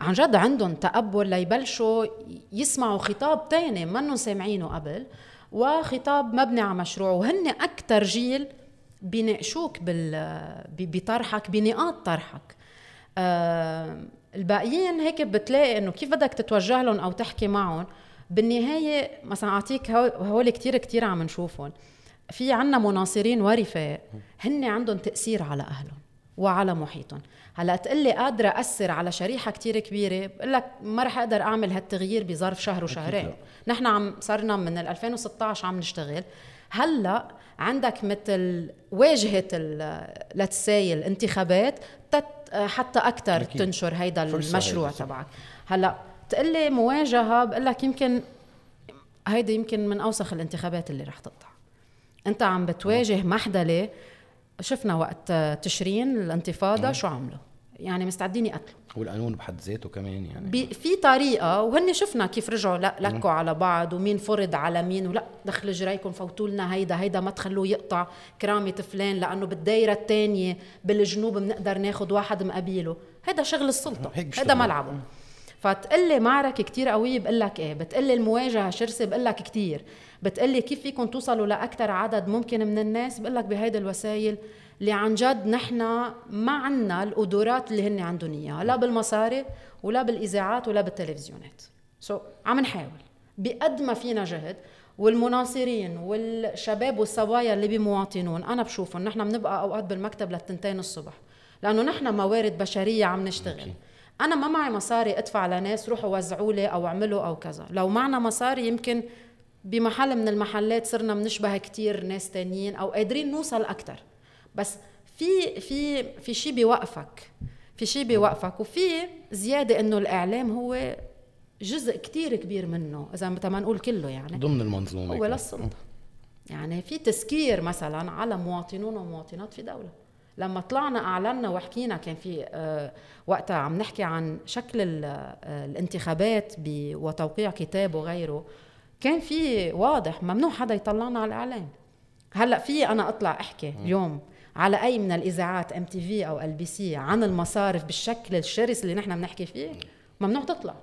عن جد عندهم تقبل ليبلشوا يسمعوا خطاب تاني منهم سامعينه قبل وخطاب مبني على مشروع وهن أكثر جيل بيناقشوك بطرحك بنقاط طرحك. آه الباقيين هيك بتلاقي إنه كيف بدك تتوجه لهم أو تحكي معهم؟ بالنهاية مثلا أعطيك هول كتير كتير عم نشوفهم. في عنا مناصرين ورفاق هن عندهم تأثير على أهلهم وعلى محيطهم. هلا تقلي قادرة اثر على شريحة كتير كبيرة بقول لك ما رح أقدر أعمل هالتغيير بظرف شهر وشهرين. نحن عم صرنا من 2016 عم نشتغل. هلا عندك مثل واجهة لتساي الانتخابات حتى أكثر تنشر هيدا المشروع تبعك. هلا تقلي مواجهة بقول لك يمكن هيدي يمكن من أوسخ الانتخابات اللي رح تقطع أنت عم بتواجه محدلة. شفنا وقت تشرين الانتفاضة شو عملوا؟ يعني مستعدين يقتلوا. والقانون بحد ذاته كمان يعني. في طريقة وهن شفنا كيف رجعوا لا لكوا على بعض ومين فرض على مين ولا دخل جريكم فوتوا لنا هيدا هيدا ما تخلوه يقطع كرامة فلان لأنه بالدايرة الثانية بالجنوب بنقدر ناخذ واحد مقابيله هيدا شغل السلطة هيدا ملعبه. فتقلي معركة كتير قوية بقول لك إيه بتقلي المواجهة شرسة بقول لك كثير بتقلي كيف فيكم توصلوا لاكثر عدد ممكن من الناس بقول لك بهيدي الوسائل اللي عن جد نحن ما عنا القدرات اللي هن عندهم إياها لا بالمصاري ولا بالإذاعات ولا بالتلفزيونات. سو so, عم نحاول. بقد ما فينا جهد والمناصرين والشباب والصبايا اللي بمواطنون أنا بشوفهم نحن بنبقى أوقات بالمكتب للتنتين الصبح لأنه نحن موارد بشرية عم نشتغل. أنا ما معي مصاري أدفع لناس روحوا وزعوا لي أو أعملوا أو كذا. لو معنا مصاري يمكن بمحل من المحلات صرنا بنشبه كتير ناس تانيين أو قادرين نوصل أكثر بس في في في شيء بيوقفك في شيء بيوقفك وفي زيادة إنه الإعلام هو جزء كتير كبير منه إذا ما نقول كله يعني. ضمن المنظومة هو للسلطه يعني في تسكير مثلا على مواطنون ومواطنات في دولة. لما طلعنا اعلنا وحكينا كان في آه، وقتها عم نحكي عن شكل آه، الانتخابات وتوقيع كتاب وغيره كان في واضح ممنوع حدا يطلعنا على الاعلام هلأ في أنا أطلع أحكي اليوم على أي من الإذاعات ام تي في أو ال بي سي عن المصارف بالشكل الشرس اللي نحن بنحكي فيه ممنوع تطلع.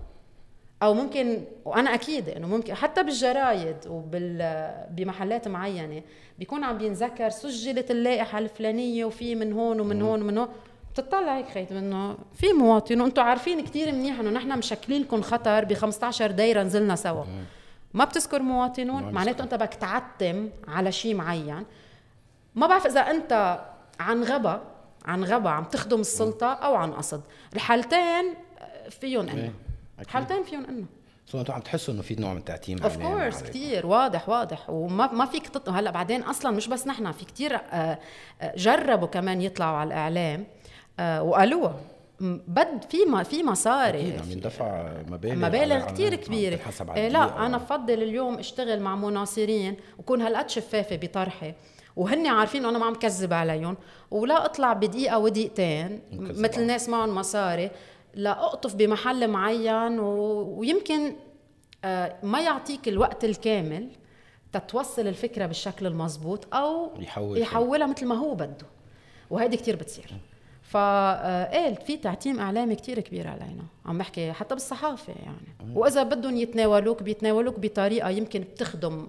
أو ممكن وأنا أكيد إنه ممكن حتى بالجرايد وبال بمحلات معينة بيكون عم بينذكر سجلت اللائحة الفلانية وفي من هون ومن هون ومن هون. بتطلع هيك خيط انه في مواطن وأنتم عارفين كثير منيح إنه نحن مشكلين لكم خطر ب 15 دايرة نزلنا سوا. ما بتذكر مواطنون؟ معناته أنت بدك تعتم على شيء معين. ما بعرف إذا أنت عن غبا عن غبا عم تخدم السلطة أو عن قصد. الحالتين فيهم إنه. إيه، حالتين فيهم إنه. so أنتم عم تحسوا إنه في نوع من التعتيم of course كثير واضح واضح. وما ما فيك تط... هلأ بعدين أصلا مش بس نحن في كثير آه، آه، جربوا كمان يطلعوا على الإعلام آه، وقالوها. بد في ما في مصاري. أكيد عم يندفع مبالغ مبالغ كثير كبيرة. إيه لا أنا بفضل اليوم أشتغل مع مناصرين وكون هالقد شفافة بطرحي. وهن عارفين أنا ما عم كذب عليهم. ولا أطلع بدقيقة ودقيقتين مثل ناس معهم مصاري لا أقطف بمحل معين و... ويمكن آه ما يعطيك الوقت الكامل تتوصل الفكرة بالشكل المضبوط أو يحول يحولها مثل ما هو بده. وهيدي كتير بتصير. فا إيه في تعتيم إعلامي كتير كبير علينا. عم بحكي حتى بالصحافة يعني. وإذا بدهم يتناولوك بيتناولوك بطريقة يمكن بتخدم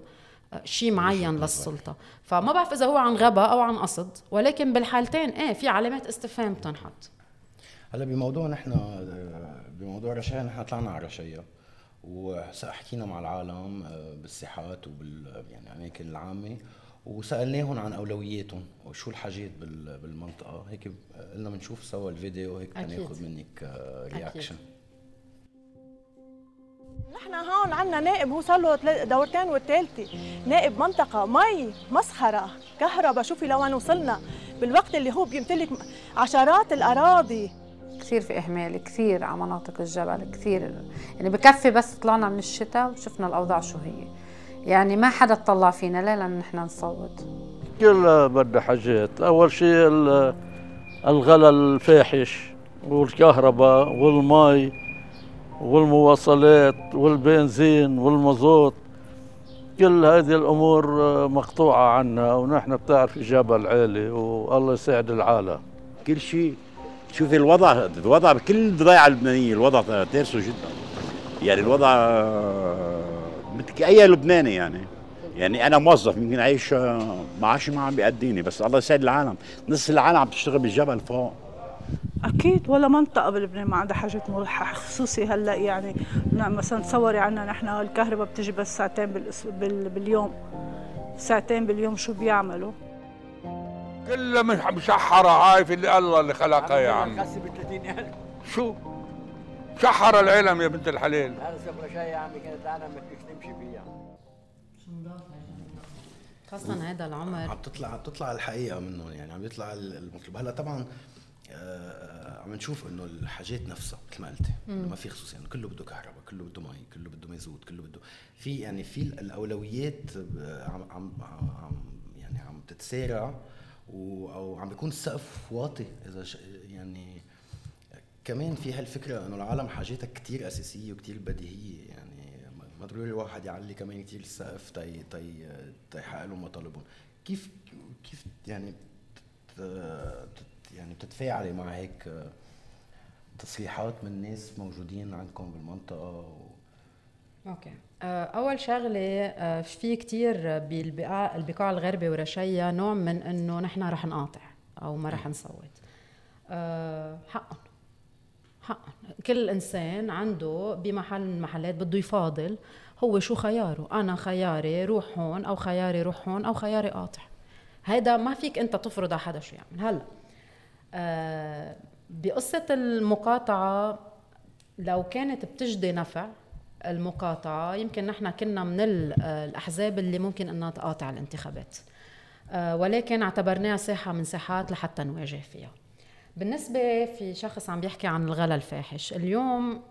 شيء معين للسلطة. فما بعرف إذا هو عن غباء أو عن قصد ولكن بالحالتين إيه في علامات استفهام بتنحط. هلأ بموضوع نحن بموضوع رشايا نحن طلعنا على رشايا وحكينا مع العالم آه، بالساحات وبال يعني الأماكن العامة وسألناهم عن أولوياتهم وشو الحاجات بالمنطقة. هيك قلنا بنشوف سوا الفيديو هيك ناخذ منك reaction آه، نحن هون عندنا نائب هو صار له دورتين والثالثه نائب منطقة مي مسخرة كهرباء شوفي لوين وصلنا. بالوقت اللي هو بيمتلك عشرات الأراضي. كثير في إهمال كثير على مناطق الجبل كثير يعني بكفي بس طلعنا من الشتاء وشفنا الأوضاع شو هي. يعني ما حدا اطلع فينا ليه لأن نحن نصوت؟ كل بدها حاجات. أول شيء الغلا الفاحش والكهرباء والمي. والمواصلات والبنزين والمازوت كل هذه الأمور مقطوعة عنا ونحن بتعرف جبل عالي والله يساعد العالم. كل شيء شوفي الوضع الوضع بكل الضيعه اللبنانيه الوضع تارسه جدا. يعني الوضع مثل أي لبناني يعني. يعني أنا موظف يمكن عايش معاشي ما عم بيأديني بس الله يسعد العالم. نص العالم عم تشتغل بالجبل فوق. أكيد ولا منطقة بلبنان ما عندها حاجة ملحق خصوصي هلأ يعني. نعم مثلا تصوري عنا نحن الكهرباء بتجي بس ساعتين باليوم. ساعتين باليوم شو بيعملوا؟ كلها مشحرة هاي في اللي الله اللي خلقها يا عم شو؟ مشحرة العالم يا بنت الحلال هذا يا عمي كانت العالم ما تمشي فيها. خاصة هذا العمر. عم تطلع عم تطلع الحقيقة منهم يعني عم يطلع المطلوب. هلأ طبعا عم نشوف إنه الحاجات نفسها مثل ما قلتي ما في خصوصي يعني كله بده كهرباء كله بده مي كله بده مازوت كله بده في يعني في الأولويات عم عم عم يعني عم تتسارع أو عم بيكون السقف واطي إذا يعني كمان في هالفكرة إنه العالم حاجاتها كثير أساسية وكثير بديهية يعني ما ضروري الواحد يعلي كمان كثير السقف تي تي تيحقق لهم مطالبهم. كيف كيف يعني يعني بتتفاعلي مع هيك تصريحات من ناس موجودين عندكم بالمنطقة و... أوكي. آه، أول شغلة آه، في كثير بالبقاع البقاع الغربي ورشيا نوع من إنه نحن رح نقاطع أو ما رح نصوت. آه، حقهم حقهم كل إنسان عنده بمحل من المحلات بده يفاضل هو شو خياره. أنا خياري روح هون أو خياري روح هون أو خياري قاطع. هيدا ما فيك أنت تفرض على حدا شو يعمل. هلا آه بقصة المقاطعة لو كانت بتجدي نفع المقاطعة يمكن نحن كنا من الأحزاب اللي ممكن أنها تقاطع الانتخابات. آه ولكن اعتبرناها ساحة من ساحات لحتى نواجه فيها. بالنسبة في شخص عم بيحكي عن الغلا الفاحش اليوم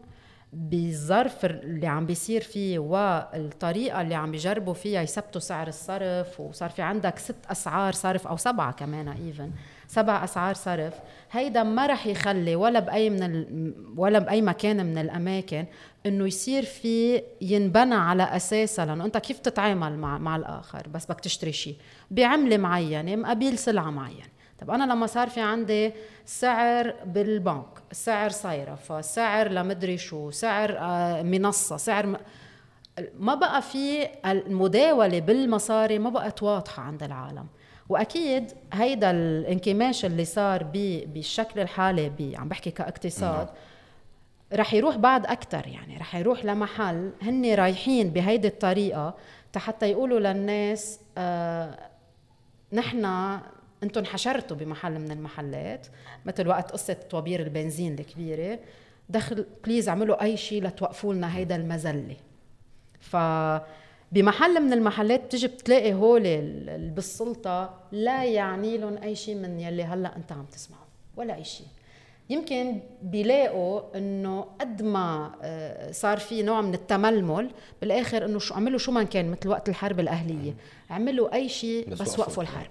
بالظرف اللي عم بيصير فيه والطريقة اللي عم بيجربوا فيها يثبتوا سعر الصرف وصار في عندك ست أسعار صرف أو سبعة كمان ايفن سبع أسعار صرف. هيدا ما رح يخلي ولا بأي من ال... ولا بأي مكان من الأماكن إنه يصير في ينبنى على أساسها. لأنه أنت كيف تتعامل مع مع الآخر بس بدك تشتري شيء بعملة معينة مقابل سلعة معينة. طب أنا لما صار في عندي سعر بالبنك سعر صيرفة سعر لمدري شو سعر آه، منصة سعر م... ما بقى في المداولة بالمصاري ما بقت واضحة عند العالم. وأكيد هيدا الانكماش اللي صار بالشكل الحالي بي عم بحكي كاقتصاد نعم. رح يروح بعد أكتر يعني رح يروح لمحل هن رايحين بهيدي الطريقة حتى يقولوا للناس آه نحن أنتم انحشرتوا بمحل من المحلات مثل وقت قصة طوابير البنزين الكبيرة دخل please اعملوا أي شيء لتوقفوا لنا هيدا المذله ف بمحل من المحلات بتجي بتلاقي هول بالسلطة لا يعني لهم أي شيء من يلي هلأ أنت عم تسمعه ولا أي شيء. يمكن بيلاقوا إنه قد ما آه، صار في نوع من التململ بالآخر إنه شو عملوا شو ما كان مثل وقت الحرب الأهلية. عملوا أي شيء بس, بس وقفوا. الحرب.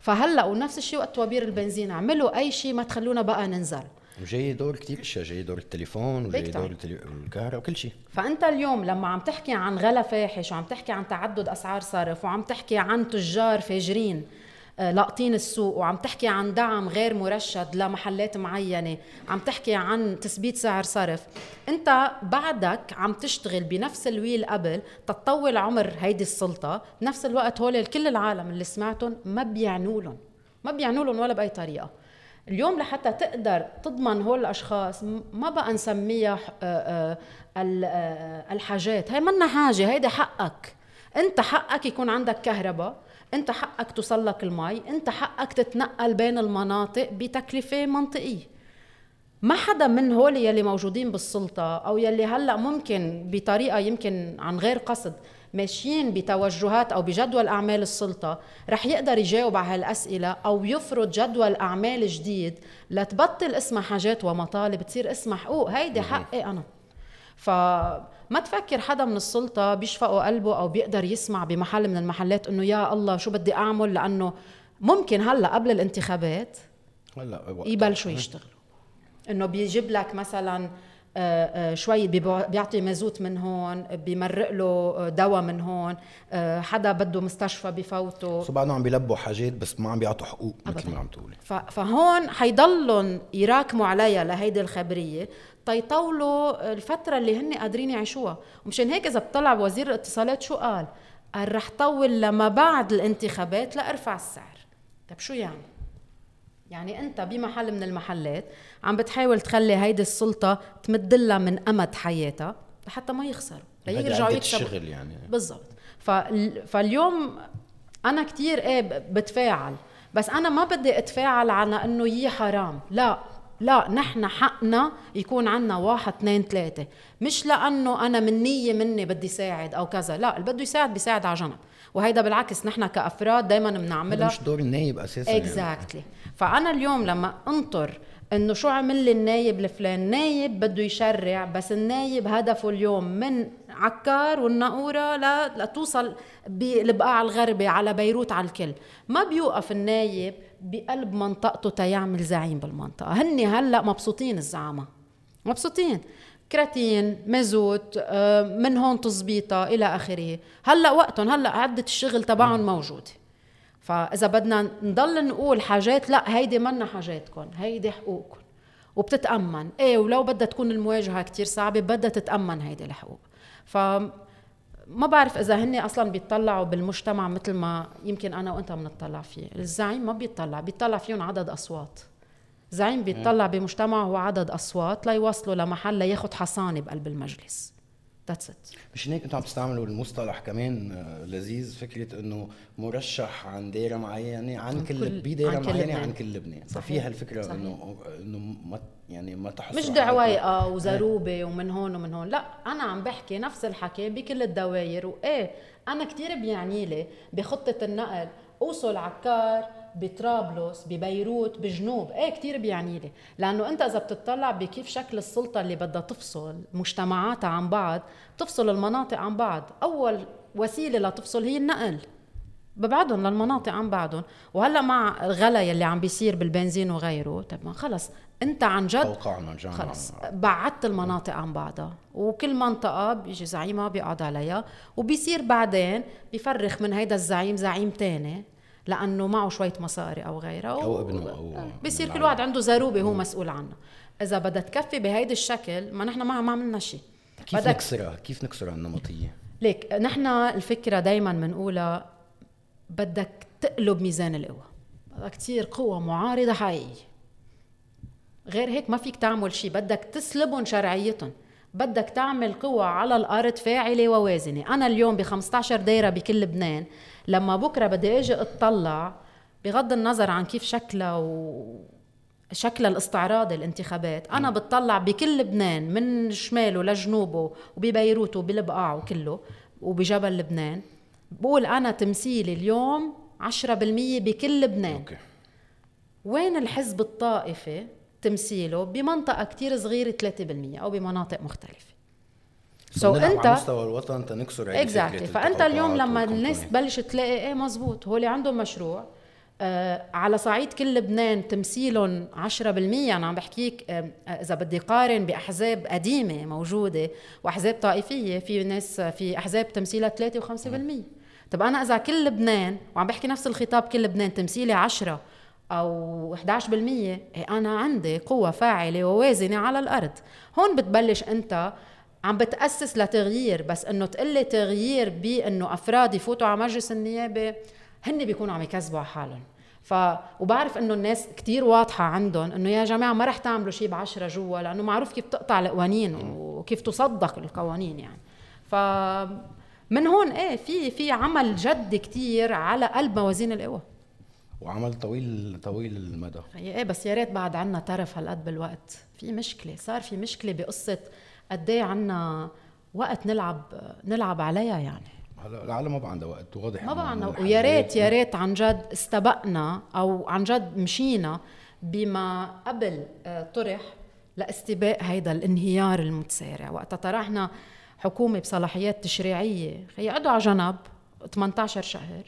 فهلأ ونفس الشيء وقت طوابير البنزين عملوا أي شيء ما تخلونا بقى ننزل. وجاي دور كثير اشياء جاي دور التليفون وجاي دور الكهرباء وكل شيء. فأنت اليوم لما عم تحكي عن غلا فاحش وعم تحكي عن تعدد أسعار صرف وعم تحكي عن تجار فاجرين آه، لاقطين السوق وعم تحكي عن دعم غير مرشد لمحلات معينة عم تحكي عن تثبيت سعر صرف أنت بعدك عم تشتغل بنفس الويل قبل تطول عمر هيدي السلطة بنفس الوقت هول كل العالم اللي سمعتهم ما بيعنوا لهم ما بيعنوا لهم ولا بأي طريقة. اليوم لحتى تقدر تضمن هول الأشخاص ما بقى نسميها آه، آه، الحاجات. هي منا حاجة هيدي حقك. انت حقك يكون عندك كهرباء انت حقك توصل لك المي انت حقك تتنقل بين المناطق بتكلفة منطقية. ما حدا من هول يلي موجودين بالسلطة أو يلي هلأ ممكن بطريقة يمكن عن غير قصد ماشيين بتوجهات أو بجدول أعمال السلطة رح يقدر يجاوب على هالأسئلة أو يفرض جدول أعمال جديد لتبطل اسمها حاجات ومطالب تصير اسمها حقوق هيدي حقي أنا. فما تفكر حدا من السلطة بيشفقوا قلبه أو بيقدر يسمع بمحل من المحلات إنه يا الله شو بدي أعمل؟ لأنه ممكن هلأ قبل الانتخابات هلأ يبلشوا يشتغلوا. إنه بيجيب لك مثلا شوي بيبع- بيعطي مازوت من هون بيمرق له آه، دواء من هون. آه، حدا بده مستشفى بفوته. سو بعدهم عم بيلبوا حاجات بس ما عم بيعطوا حقوق مثل. ما عم تقولي. فهون حيضلهم يراكموا عليها لهيدي الخبرية. تيطولوا الفترة اللي هن قادرين يعيشوها. ومشان هيك إذا بتطلع وزير الاتصالات شو قال؟ قال رح طول لما بعد الانتخابات لأرفع السعر. طيب شو يعني؟ يعني أنت بمحل من المحلات عم بتحاول تخلي هيدي السلطة تمدلها من أمد حياتها لحتى ما يخسروا ليرجعوا يكسبوا. الشغل يعني. بالضبط. فال... فاليوم أنا كتير إيه بتفاعل بس أنا ما بدي أتفاعل على إنه يي حرام. لا لا نحن حقنا يكون عنا واحد اثنين ثلاثة. مش لأنه أنا من نية مني بدي ساعد أو كذا لا اللي بده يساعد بيساعد على جنب. وهيدا بالعكس نحن كأفراد دايما هذا بنعملها مش دور النايب أساسا يعني. اكزاكتلي فأنا اليوم لما أنطر إنه شو عمل لي النايب الفلان نايب بده يشرع بس النايب هدفه اليوم من عكار والناقورة لا لتوصل بالبقاع الغربي على بيروت على الكل. ما بيوقف النايب بقلب منطقته تيعمل زعيم بالمنطقة. هني هلأ مبسوطين الزعماء مبسوطين. كراتين مازوت آه، من هون تظبيطة إلى آخره. هلأ وقتهم هلأ عدة الشغل تبعهم موجودة فإذا بدنا نضل نقول حاجات لأ هيدي منا حاجاتكم هيدي حقوقكم وبتتأمن. إيه ولو بدها تكون المواجهة كتير صعبة بدها تتأمن هيدي الحقوق. ف ما بعرف إذا هن أصلا بيطلعوا بالمجتمع مثل ما يمكن أنا وأنت بنطلع فيه. الزعيم ما بيطلع بيطلع فيهم عدد أصوات. زعيم بيطلع بمجتمع هو عدد أصوات ليوصلوا لمحل لياخد حصانة بقلب المجلس. ذاتس ات مش هيك أنتم عم تستعملوا المصطلح كمان آه، لذيذ؟ فكرة إنه مرشح عن دائره معينة عن كل كل معينة. عن كل لبنان. ففي هالفكره. إنه إنه ما يعني ما تحصر مش على- دعوايقة وزروبة ومن هون ومن هون. لا أنا عم بحكي نفس الحكي بكل الدواير وإيه أنا كتير بيعني لي بخطة النقل. أوصل عكار بطرابلس ببيروت بجنوب. إيه كتير بيعني لي. لأنه أنت إذا بتطلع بكيف شكل السلطة اللي بدها تفصل مجتمعاتها عن بعض تفصل المناطق عن بعض. أول وسيلة لتفصل هي النقل. ببعدهم للمناطق عن بعضهم. وهلأ مع الغلا يلي عم بيصير بالبنزين وغيره طب ما خلص. أنت عن جد خلص. بعدت المناطق عن بعضها. وكل منطقة بيجي زعيمها بيقعد عليها. وبيصير بعدين بيفرخ من هيدا الزعيم زعيم تاني. لأنه معه شوية مصاري أو غيرها أو ابنه أو بيصير من كل واحد عنده زروبة هو مسؤول عنها. إذا بدها تكفي بهيدا الشكل ما نحن ما ما عملنا شيء. كيف بدك نكسرها؟ كيف نكسرها النمطية؟ ليك نحن الفكرة دايما بنقولها بدك تقلب ميزان القوى. بدك تصير قوة معارضة حقيقية. غير هيك ما فيك تعمل شيء. بدك تسلبهم شرعيتهم بدك تعمل قوة على الأرض فاعلة ووازنة. أنا اليوم ب 15 دايرة بكل لبنان لما بكرة بدي أجي أطلع بغض النظر عن كيف شكلها و شكل الاستعراض الانتخابات أنا بتطلع بكل لبنان من شماله لجنوبه وببيروت وبالبقاع وكله وبجبل لبنان بقول أنا تمثيلي اليوم 10% بكل لبنان. okay. وين الحزب الطائفي تمثيله؟ بمنطقة كتير صغيرة 3% أو بمناطق مختلفة. so so انت على مستوى الوطن تنكسر هيدي فكرة فأنت اليوم لما الناس. تبلش تلاقي إيه مزبوط هو اللي عندهم مشروع آه على صعيد كل لبنان تمثيلهم 10% أنا عم بحكيك آه إذا بدي قارن بأحزاب قديمة موجودة وأحزاب طائفية في ناس في أحزاب تمثيلها 3 و5% طب أنا إذا كل لبنان وعم بحكي نفس الخطاب كل لبنان تمثيلي 10 أو 11% إيه أنا عندي قوة فاعلة ووازنة على الأرض. هون بتبلش أنت عم بتأسس لتغيير بس إنه تقلي تغيير بإنه أفراد يفوتوا على مجلس النيابة هن بيكونوا عم يكذبوا على حالهم. ف وبعرف إنه الناس كتير واضحة عندهم إنه يا جماعة ما رح تعملوا شيء بعشرة جوا لأنه معروف كيف تقطع القوانين وكيف تصدق القوانين يعني. ف من هون إيه في في عمل جد كتير على قلب موازين القوى. وعمل طويل طويل المدى. إيه بس يا ريت بعد عنا ترف هالقد بالوقت. في مشكلة صار في مشكلة بقصة قد إيه عنا وقت نلعب نلعب عليها يعني. هلا العالم ما بقى عندها وقت واضح ما بقى من ويا ريت يا ريت عن جد استبقنا أو عن جد مشينا بما قبل آه، طرح لاستباق هيدا الانهيار المتسارع. وقتها طرحنا حكومة بصلاحيات تشريعية يقعدوا على جنب 18 شهر.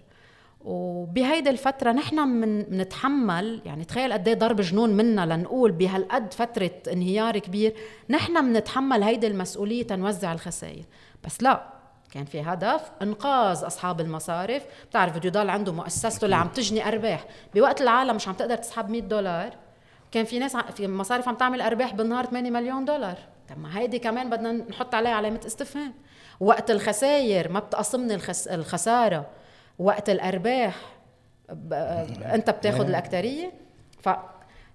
وبهيدي الفترة نحن من منتحمل يعني تخيل قد إيه ضرب جنون منا لنقول بهالقد فترة انهيار كبير نحن منتحمل هيدي المسؤولية تنوزع الخسائر. بس لا كان في هدف إنقاذ أصحاب المصارف. بتعرف بده يضل عنده مؤسسته اللي عم تجني أرباح. بوقت العالم مش عم تقدر تسحب 100 دولار. كان في ناس في مصارف عم تعمل أرباح بالنهار 8 مليون دولار. طب ما هيدي كمان بدنا نحط عليها علامة استفهام. وقت الخسائر ما بتقسمني الخس... الخسارة. وقت الأرباح. أنت بتاخذ الأكترية ف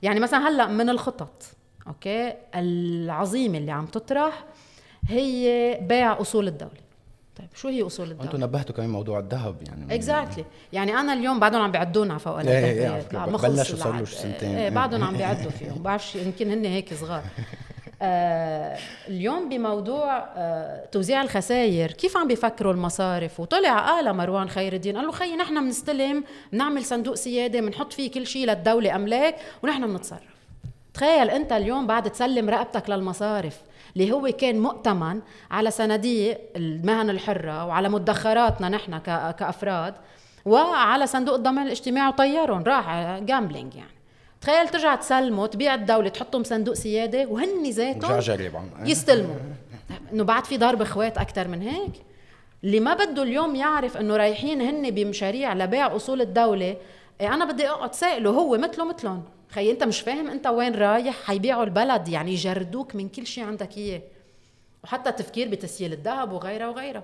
يعني مثلا هلأ من الخطط okay العظيمه اللي عم تطرح هي بيع أصول الدولة طيب شو هي أصول الدولة أنتم نبهتوا كمان موضوع الذهب يعني exactly يعني أنا اليوم بعدهم عم بيعدونا فوق إيه، إيه، التهديدات عرفت. لا، ما خلص بلشوا صار له. سنتين. إيه بعدهم عم بيعدوا فيهم بعرفش يمكن هن هيك صغار اليوم بموضوع آه توزيع الخسائر. كيف عم بيفكروا المصارف؟ وطلع قال مروان خير الدين قال له خيي نحن بنستلم بنعمل صندوق سيادة بنحط فيه كل شيء للدولة أملاك ونحن بنتصرف. تخيل أنت اليوم بعد تسلم رقبتك للمصارف اللي هو كان مؤتمن على صناديق المهن الحرة وعلى مدخراتنا نحن كأفراد وعلى صندوق الضمان الاجتماعي وطيرهم راح جامبلينج يعني. تخيل ترجع تسلمه تبيع الدولة تحطهم صندوق سيادة وهن ذاتهم. يستلموا. إنه بعد في ضرب أخوات أكثر من هيك. اللي ما بده اليوم يعرف إنه رايحين هن بمشاريع لبيع أصول الدولة إيه أنا بدي أقعد سائله هو مثله مثلهم. خي أنت مش فاهم أنت وين رايح؟ حيبيعوا البلد يعني يجردوك من كل شيء عندك إياه. وحتى تفكير بتسييل الذهب وغيرها وغيرها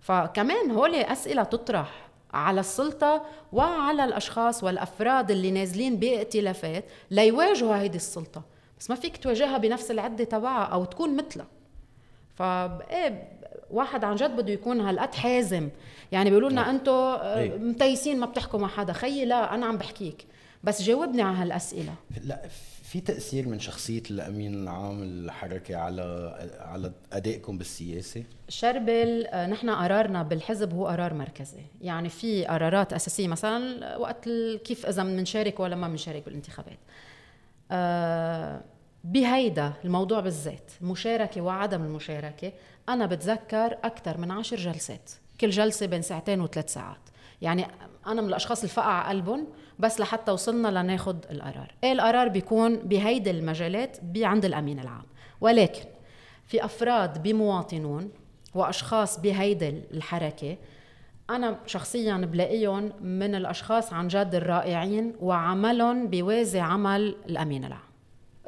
فكمان هول أسئلة تطرح. على السلطة وعلى الأشخاص والأفراد اللي نازلين بائتلافات ليواجهوا هيدي السلطة. بس ما فيك تواجهها بنفس العدة تبعها أو تكون مثلها. فايه واحد عن جد بده يكون هالقد حازم. يعني بيقولوا لنا أنتم إيه. متيسين ما بتحكوا مع حدا. خيي لا أنا عم بحكيك. بس جاوبني على هالأسئلة. لا في تأثير من شخصية الأمين العام الحركة على على أدائكم بالسياسة؟ شربل آه، نحن قرارنا بالحزب هو قرار مركزي. يعني في قرارات أساسية مثلا وقت كيف إذا بنشارك ولا ما بنشارك بالانتخابات. آه، بهيدا الموضوع بالذات المشاركه وعدم المشاركة أنا بتذكر أكثر من عشر جلسات. كل جلسة بين ساعتين وثلاث ساعات. يعني أنا من الأشخاص اللي فقع قلبهم بس لحتى وصلنا لناخد القرار. إيه القرار؟ بيكون بهيدي المجالات عند الأمين العام. ولكن في أفراد بمواطنون وأشخاص بهيدي الحركة أنا شخصيا بلاقيهم من الأشخاص عن جد الرائعين وعملهم بيوازي عمل الأمين العام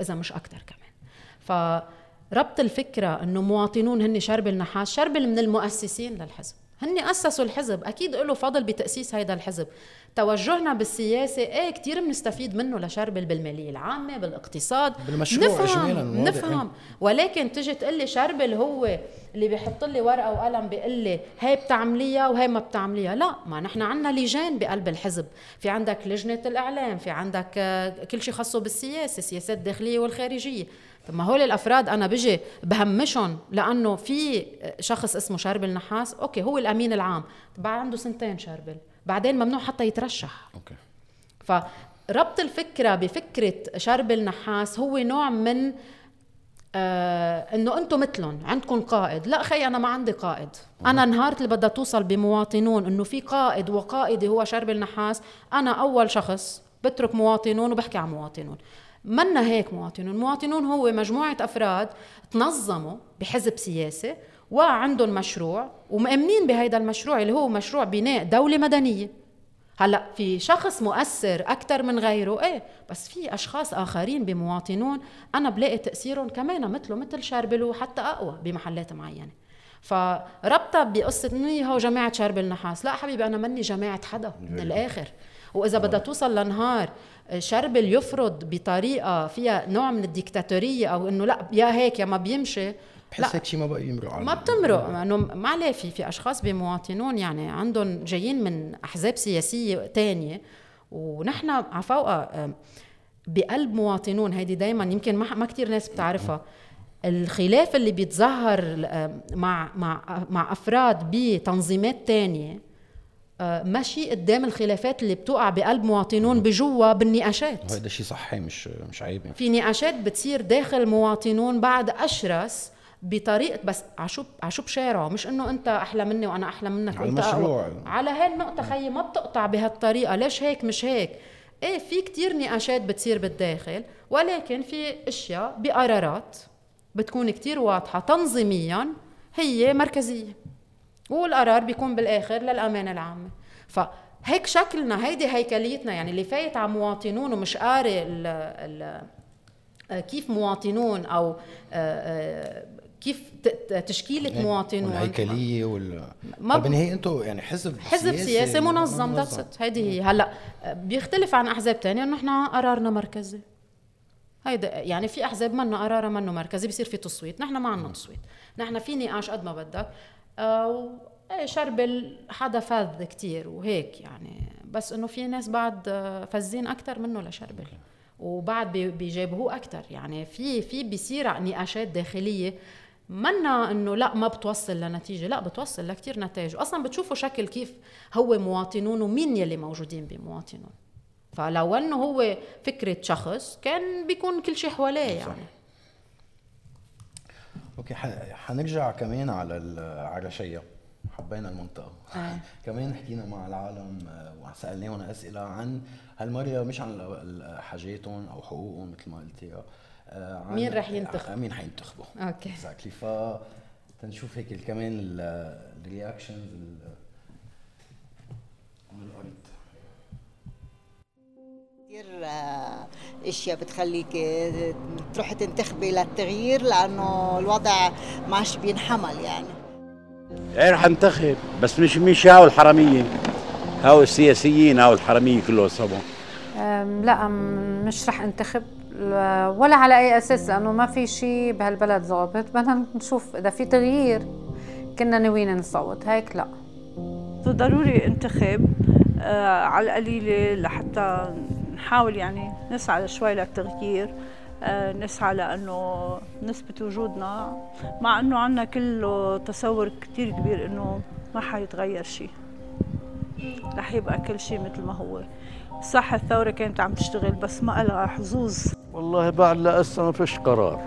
إذا مش أكثر كمان. فربط الفكرة إنه مواطنون هن شرب النحاس شربل من المؤسسين للحزب. هن أسسوا الحزب. أكيد له فضل بتأسيس هيدا الحزب. توجهنا بالسياسة إيه كثير بنستفيد منه لشربل بالمالية العامة بالاقتصاد. بالمشروع نفهم واضح. نفهم. ولكن تجي تقول لي شربل هو اللي بيحط لي ورقة وقلم بيقول لي هي بتعمليها وهي ما بتعمليها. لا ما نحن عندنا لجان بقلب الحزب. في عندك لجنة الإعلام في عندك آه، كل شيء خاصه بالسياسة السياسات الداخلية والخارجية. طب ما هول الأفراد أنا بجي بهمشهم لأنه في شخص اسمه شربل نحاس okay هو الأمين العام طب عنده سنتين شربل بعدين ممنوع حتى يترشح. okay. فربط الفكرة بفكرة شربل نحاس هو نوع من آه إنه أنتم مثلهم عندكم قائد. لا خي أنا ما عندي قائد. أنا نهار اللي بدها توصل بمواطنون إنه في قائد وقائدي هو شرب النحاس أنا أول شخص بترك مواطنون وبحكي عن مواطنون. منا هيك مواطنون. مواطنون هو مجموعة أفراد تنظموا بحزب سياسي وعندهم مشروع ومأمنين بهيدا المشروع اللي هو مشروع بناء دولة مدنية. هلأ في شخص مؤثر أكثر من غيره إيه بس في أشخاص آخرين بمواطنون أنا بلاقي تأثيرهم كمان مثله مثل شربل وحتى أقوى بمحلات معينة. فربطها بقصة إنه هو جماعة شرب النحاس لا حبيبي أنا مني جماعة حدا من الآخر. وإذا بدها توصل لنهار شربل يفرض بطريقة فيها نوع من الديكتاتوريه أو إنه لا يا هيك يا ما بيمشي. بحس هيك شيء ما بقى يمرق على ما بتمرق إنه ما عليه في في أشخاص بمواطنون يعني عندهم جايين من أحزاب سياسية تانية. ونحن عفوقة بقلب مواطنون هيدي دايما يمكن ما, ما كتير ناس بتعرفها. الخلاف اللي بيتظاهر مع مع مع أفراد بتنظيمات تانية آه، ماشي قدام الخلافات اللي بتوقع بقلب مواطنون بجوا بالنقاشات. وهذا شيء صحي مش مش عيب يعني. في نقاشات بتصير داخل مواطنون بعد أشرس بطريقه بس عشو عشو بشارعه مش إنه أنت أحلى مني وأنا أحلى منك على المشروع. على هالنقطه خيي ما بتقطع بهالطريقة. ليش هيك؟ مش هيك. إيه في كتير نقاشات بتصير بالداخل ولكن في أشياء بقرارات بتكون كتير واضحة تنظيميا هي مركزية. والقرار بيكون بالآخر للأمانة العامة. فهيك شكلنا هيدي هيكليتنا يعني اللي فايت على مواطنون ومش قاري ال ال كيف مواطنون أو آه، آه، كيف تشكيلة يعني مواطنون. الهيكليه وال ما بالنهايه أنتم يعني حزب حزب سياسي, سياسي منظم that's هيدي هي. هلأ بيختلف عن أحزاب ثانية إنه نحن قرارنا مركزي. هيدا يعني في أحزاب منا قرارها منه مركزي بصير في تصويت. نحن ما عندنا تصويت. نحن في نقاش قد ما بدك. شربل حدا فذ كتير وهيك يعني. بس إنه في ناس بعد فزين أكثر منه لشربل وبعد بيجابهوه أكثر يعني. في في بيصير نقاشات داخلية منا إنه لا ما بتوصل لنتيجة. لا بتوصل لكثير نتائج. واصلا بتشوفوا شكل كيف هو مواطنون ومين يلي موجودين بمواطنون. فلو إنه هو فكرة شخص كان بيكون كل شيء حواليه يعني. okay حنرجع كمان على العرشيه حبينا المنطقة. آه. كمان حكينا مع العالم آه، وسالناهم أسئلة عن هالمره مش عن حاجاتهم أو حقوقهم مثل ما قلتي آه مين رح ينتخب مين حينتخبوا okay. exactly ف تنشوف هيك كمان الرياكشنز من الأرض. كثير آه، إشياء بتخليك آه، تروحي تنتخبي للتغيير لأنه الوضع ماش بينحمل يعني. إيه رح انتخب بس مش مش هاو الحرامية. هاو السياسيين هاو الحرامية كله صبوا. لا مش رح انتخب ولا على أي أساس لأنه ما في شيء بهالبلد ظابط. بدنا نشوف إذا في تغيير كنا ناويين نصوت هيك لا. ضروري انتخب آه على القليلة لحتى نحاول يعني نسعى شوي للتغيير آه، نسعى لأنه نثبت وجودنا مع إنه عندنا كله تصور كثير كبير إنه ما حيتغير شيء رح يبقى كل شيء مثل ما هو. صح الثورة كانت عم تشتغل بس ما لها حظوظ. والله بعد لسه ما فيش قرار.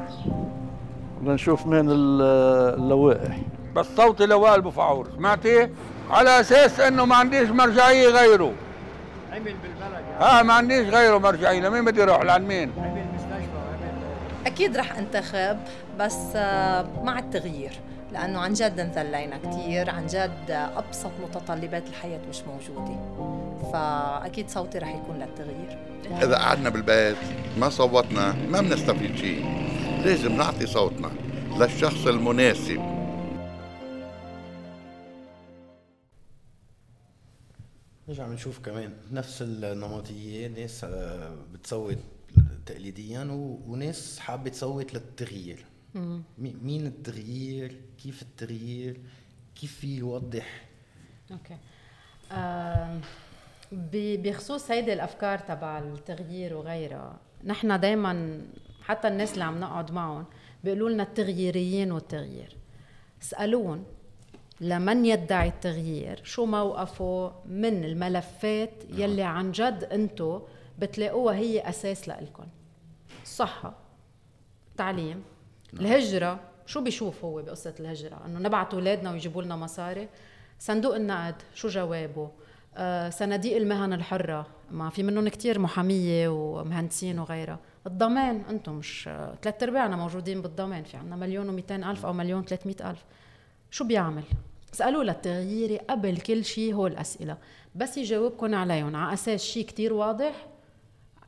بدنا نشوف مين اللوائح بس صوتي لوائل بفعور سمعتي؟ على أساس إنه ما عنديش مرجعية غيره. عمل بالبلد. آه ما عنديش غيره مرجعيه لمين بدي أروح لعند مين؟ أكيد رح أنتخب بس آه، مع التغيير لأنه عن جد انذلينا كثير عن جد أبسط متطلبات الحياة مش موجودة. فأكيد صوتي رح يكون للتغيير. إذا قعدنا بالبيت ما صوتنا ما بنستفيد شيء. لازم نعطي صوتنا للشخص المناسب. نرجع بنشوف كمان نفس النمطيه ناس آه، بتصوت تقليديا وناس حابة تصوت للتغيير. مين التغيير؟ كيف التغيير؟ كيف في يوضح؟ أوكي. آه بخصوص هيدي الأفكار تبع التغيير وغيرها نحن دائما حتى الناس اللي عم نقعد معهم بيقولوا لنا التغييريين والتغيير. اسالوهم لمن يدعي التغيير؟ شو موقفه من الملفات يلي عن جد أنتم بتلاقوها هي أساس لإلكم الصحة التعليم نعم. الهجرة. شو بيشوف هو بقصة الهجرة؟ إنه نبعت أولادنا ويجيبوا لنا مصاري؟ صندوق النقد شو جوابه؟ آه صناديق المهن الحرة. ما في منهم كتير محامية ومهندسين وغيرها. الضمان أنتم مش ثلاث أرباعنا موجودين بالضمان. في عنا مليون و200 ألف أو مليون 300 ألف. شو بيعمل؟ اسألوا للتغيير قبل كل شيء هو الأسئلة بس يجاوبكم عليهم على أساس شيء كتير واضح؟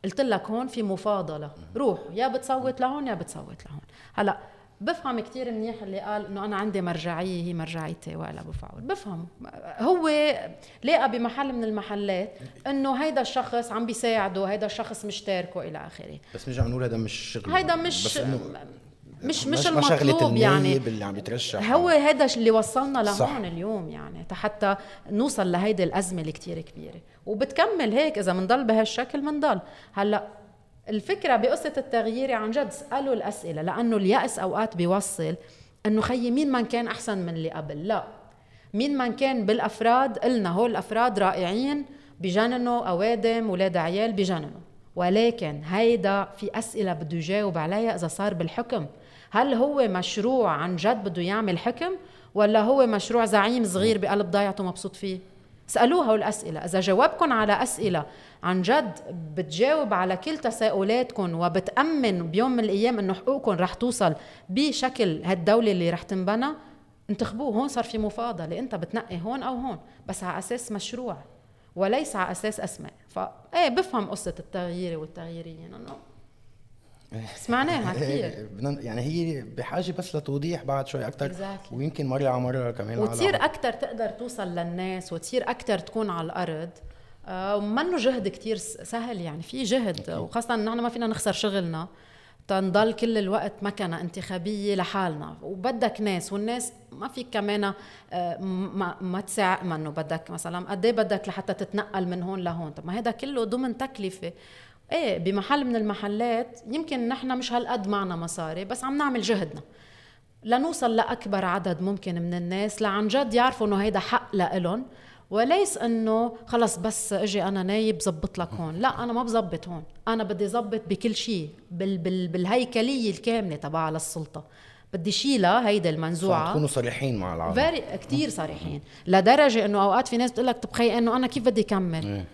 قلت لك هون في مفاضلة. روح يا بتصوت لهون يا بتصوت لهون. هلأ بفهم كتير منيح اللي قال إنه أنا عندي مرجعية هي مرجعيتي وائل أبو بفهم هو لقى بمحل من المحلات إنه هيدا الشخص عم بيساعده هيدا الشخص مش تاركه إلى آخره. بس نرجع بنقول هذا مش شغل. هيدا مش بس إنه مش مش المطلوب يعني. اللي عم يترشح. هو هذا اللي وصلنا. لهون اليوم يعني حتى نوصل لهيدي الأزمة اللي كتير كبيرة. وبتكمل هيك إذا بنضل بهالشكل بنضل هلأ الفكرة بقصة التغيير عن جد اسالوا الأسئلة لأنه اليأس أوقات بيوصل إنه خيي مين ما كان أحسن من اللي قبل؟ لا. مين ما كان بالأفراد قلنا هول الأفراد رائعين بجننوا أوادم ولاد عيال بجننوا ولكن هيدا في أسئلة بده يجاوب عليها إذا صار بالحكم. هل هو مشروع عن جد بده يعمل حكم ولا هو مشروع زعيم صغير بقلب ضيعته مبسوط فيه؟ اسألوها الأسئلة. إذا جاوبكم على أسئلة عن جد بتجاوب على كل تساؤلاتكم وبتأمن بيوم من الأيام إنه حقوقكم رح توصل بشكل هالدولة اللي رح تنبنى انتخبوه. هون صار في مفاضلة أنت بتنقي هون أو هون بس على أساس مشروع وليس على أساس أسماء. فإيه بفهم قصة التغيير والتغييريين إنه سمعناها كثير إيه، يعني هي بحاجة بس لتوضيح بعد شوي أكثر Exactly. ويمكن مرة على مرة كمان وتصير أكثر تقدر توصل للناس وتصير أكثر تكون على الأرض. آه، ومنه جهد كتير س- سهل يعني في جهد. وخاصة نحن ما فينا نخسر شغلنا. تنضل كل الوقت مكنة انتخابية لحالنا. وبدك ناس والناس ما فيك كمان آه، ما, ما تساع ما انه بدك مثلا قد إيه بدك لحتى تتنقل من هون لهون؟ طب ما هذا كله ضمن تكلفة. إيه بمحل من المحلات يمكن نحن مش هالقد معنا مصاري بس عم نعمل جهدنا. لنوصل لأكبر عدد ممكن من الناس لعن جد يعرفوا إنه هيدا حق لإلهم وليس إنه خلص بس أجي أنا نايب زبط لك هون. لا أنا ما بزبط هون. أنا بدي زبط بكل شيء بال بال بالهيكلية الكاملة تبع للسلطة. بدي شيلها هيدا المنزوعة. تكونوا صريحين مع العالم. فيري كثير صريحين. لدرجة إنه أوقات في ناس بتقول لك طب خي إنه أنا كيف بدي اكمل إيه.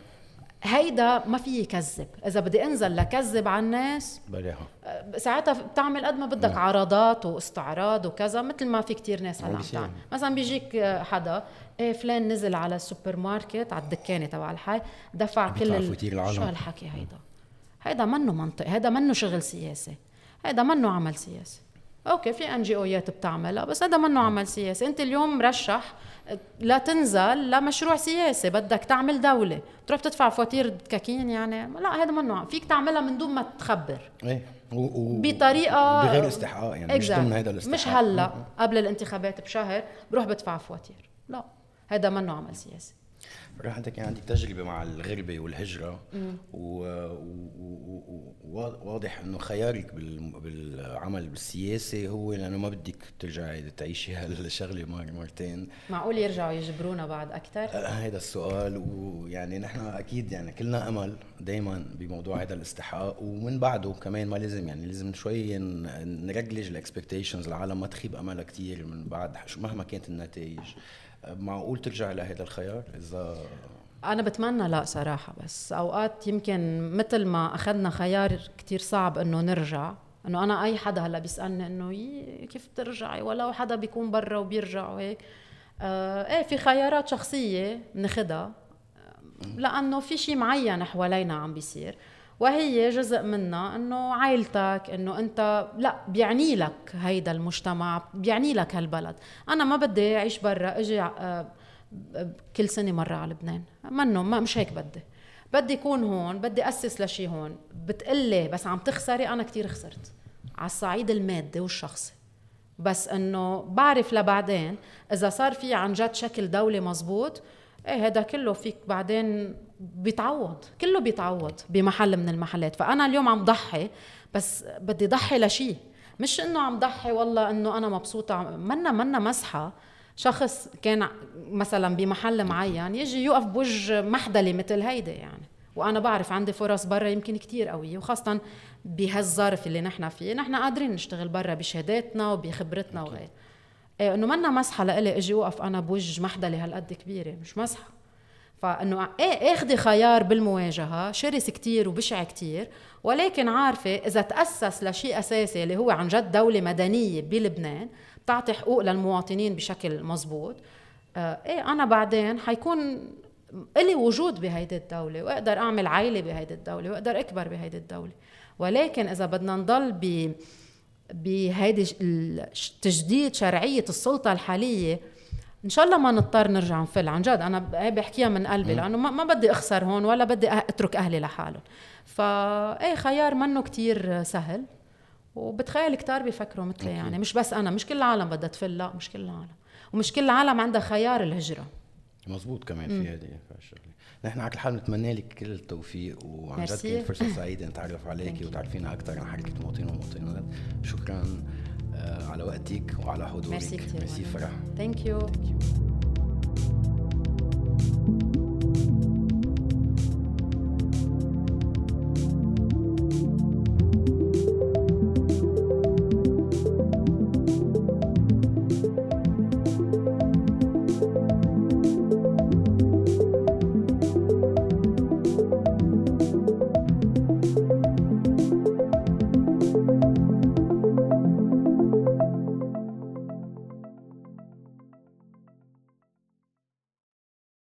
هيدا ما في كذب إذا بدي أنزل لكذب على الناس بلاها ساعتها بتعمل قد ما بدك عرضات واستعراض وكذا مثل ما في كتير ناس هلا عم. تعمل. مثلا بيجيك حدا إيه فلان نزل على السوبر ماركت على الدكانة تبع الحي دفع كل ال... شو هالحكي هيدا؟ هيدا منه منطق هيدا منه شغل سياسي هيدا منه عمل سياسي. okay في NGO يات بتعملها بس هذا منه عمل سياسي. انت اليوم مرشح لا تنزل لمشروع سياسي بدك تعمل دولة. تروح تدفع فواتير دكاكين يعني لا هذا منه فيك تعملها من دون ما تخبر. إيه و... و... بطريقة بغير استحقاق يعني مش. ضمن هذا الاستحقاق. مش هلا. قبل الانتخابات بشهر بروح بدفع فواتير. لا هذا منه عمل سياسي. راح عندك يعني عندك تجربة مع الغربة والهجرة. وواضح إنه خيارك بال- بالعمل بالسياسة هو لأنه ما بدك ترجعي تعيشي هالشغلة مر مرتين. معقول يرجعوا يجبرونا بعد أكثر آه، هيدا السؤال. ويعني نحن أكيد يعني كلنا أمل دائما بموضوع هذا الاستحقاق. ومن بعده كمان ما لازم يعني لازم شوي نرجلج الاكسبكتيشنز العالم ما تخيب أملها كثير من بعد مهما كانت النتائج. آه، معقول ترجع لهذا الخيار؟ اذا أنا بتمنى لا صراحة بس أوقات يمكن مثل ما أخذنا خيار كتير صعب إنه نرجع إنه أنا أي حدا هلأ بيسألني إنه يي كيف ترجعي ولو حدا بيكون برا وبيرجع وهيك. آه إيه في خيارات شخصية بناخدها لأنه في شيء معين حوالينا عم بيصير. وهي جزء منها إنه عائلتك إنه أنت لا بيعني لك هيدا المجتمع بيعني لك هالبلد. أنا ما بدي أعيش برا أجي آه، كل سنة مرة على لبنان. منه ما مش هيك بدي. بدي يكون هون بدي أسس لشي هون. بتقلي بس عم تخسري أنا كتير خسرت. على الصعيد المادي والشخصي. بس إنه بعرف لبعدين إذا صار في عن جد شكل دولة مزبوط إيه هذا كله فيك بعدين بيتعوض. كله بيتعوض بمحل من المحلات. فأنا اليوم عم ضحي بس بدي ضحي لشيء مش إنه عم ضحي والله إنه أنا مبسوطة. منا منا مسحة. شخص كان مثلا بمحل معين يجي يوقف بوجه محدلة مثل هيدي يعني. وأنا بعرف عندي فرص برا يمكن كتير قوية. وخاصه بهالظرف اللي نحن فيه. نحن قادرين نشتغل برا بشهاداتنا وبخبرتنا وغير. إيه إنه منا مسحة لإلي إجي اوقف أنا بوجه محدلة هالقد كبيرة مش مسحة. فإنه إيه اخذي خيار بالمواجهة شرس كتير وبشع كتير ولكن عارفة إذا تأسس لشيء أساسي اللي هو عن جد دولة مدنية بلبنان بتعطي حقوق للمواطنين بشكل مزبوط آه إيه أنا بعدين حيكون إلي وجود بهيدي الدولة وأقدر أعمل عائلة بهيدي الدولة وأقدر أكبر بهيدي الدولة. ولكن إذا بدنا نضل ب بهيدي تجديد شرعية السلطة الحالية. إن شاء الله ما نضطر نرجع نفل عن جد. أنا بحكيها من قلبي لأنه ما, بدي أخسر هون ولا بدي أترك أهلي لحالهم. فا إيه خيار منه كتير سهل. وبتخيل كتار بيفكروا مثلي يعني. مش بس أنا مش كل العالم بدها تفل لا مش كل العالم. ومش كل العالم عندها خيار الهجرة. مزبوط كمان في هذه نحن على كل حال نتمنى لك كل التوفيق وعن جد. كانت فرصة سعيدة نتعرف عليك وتعرفينا أكثر عن حركه مواطنين ومواطنات شكرا آه، على وقتك وعلى حضورك. ميرسي كثير ميرسي فرح. thank you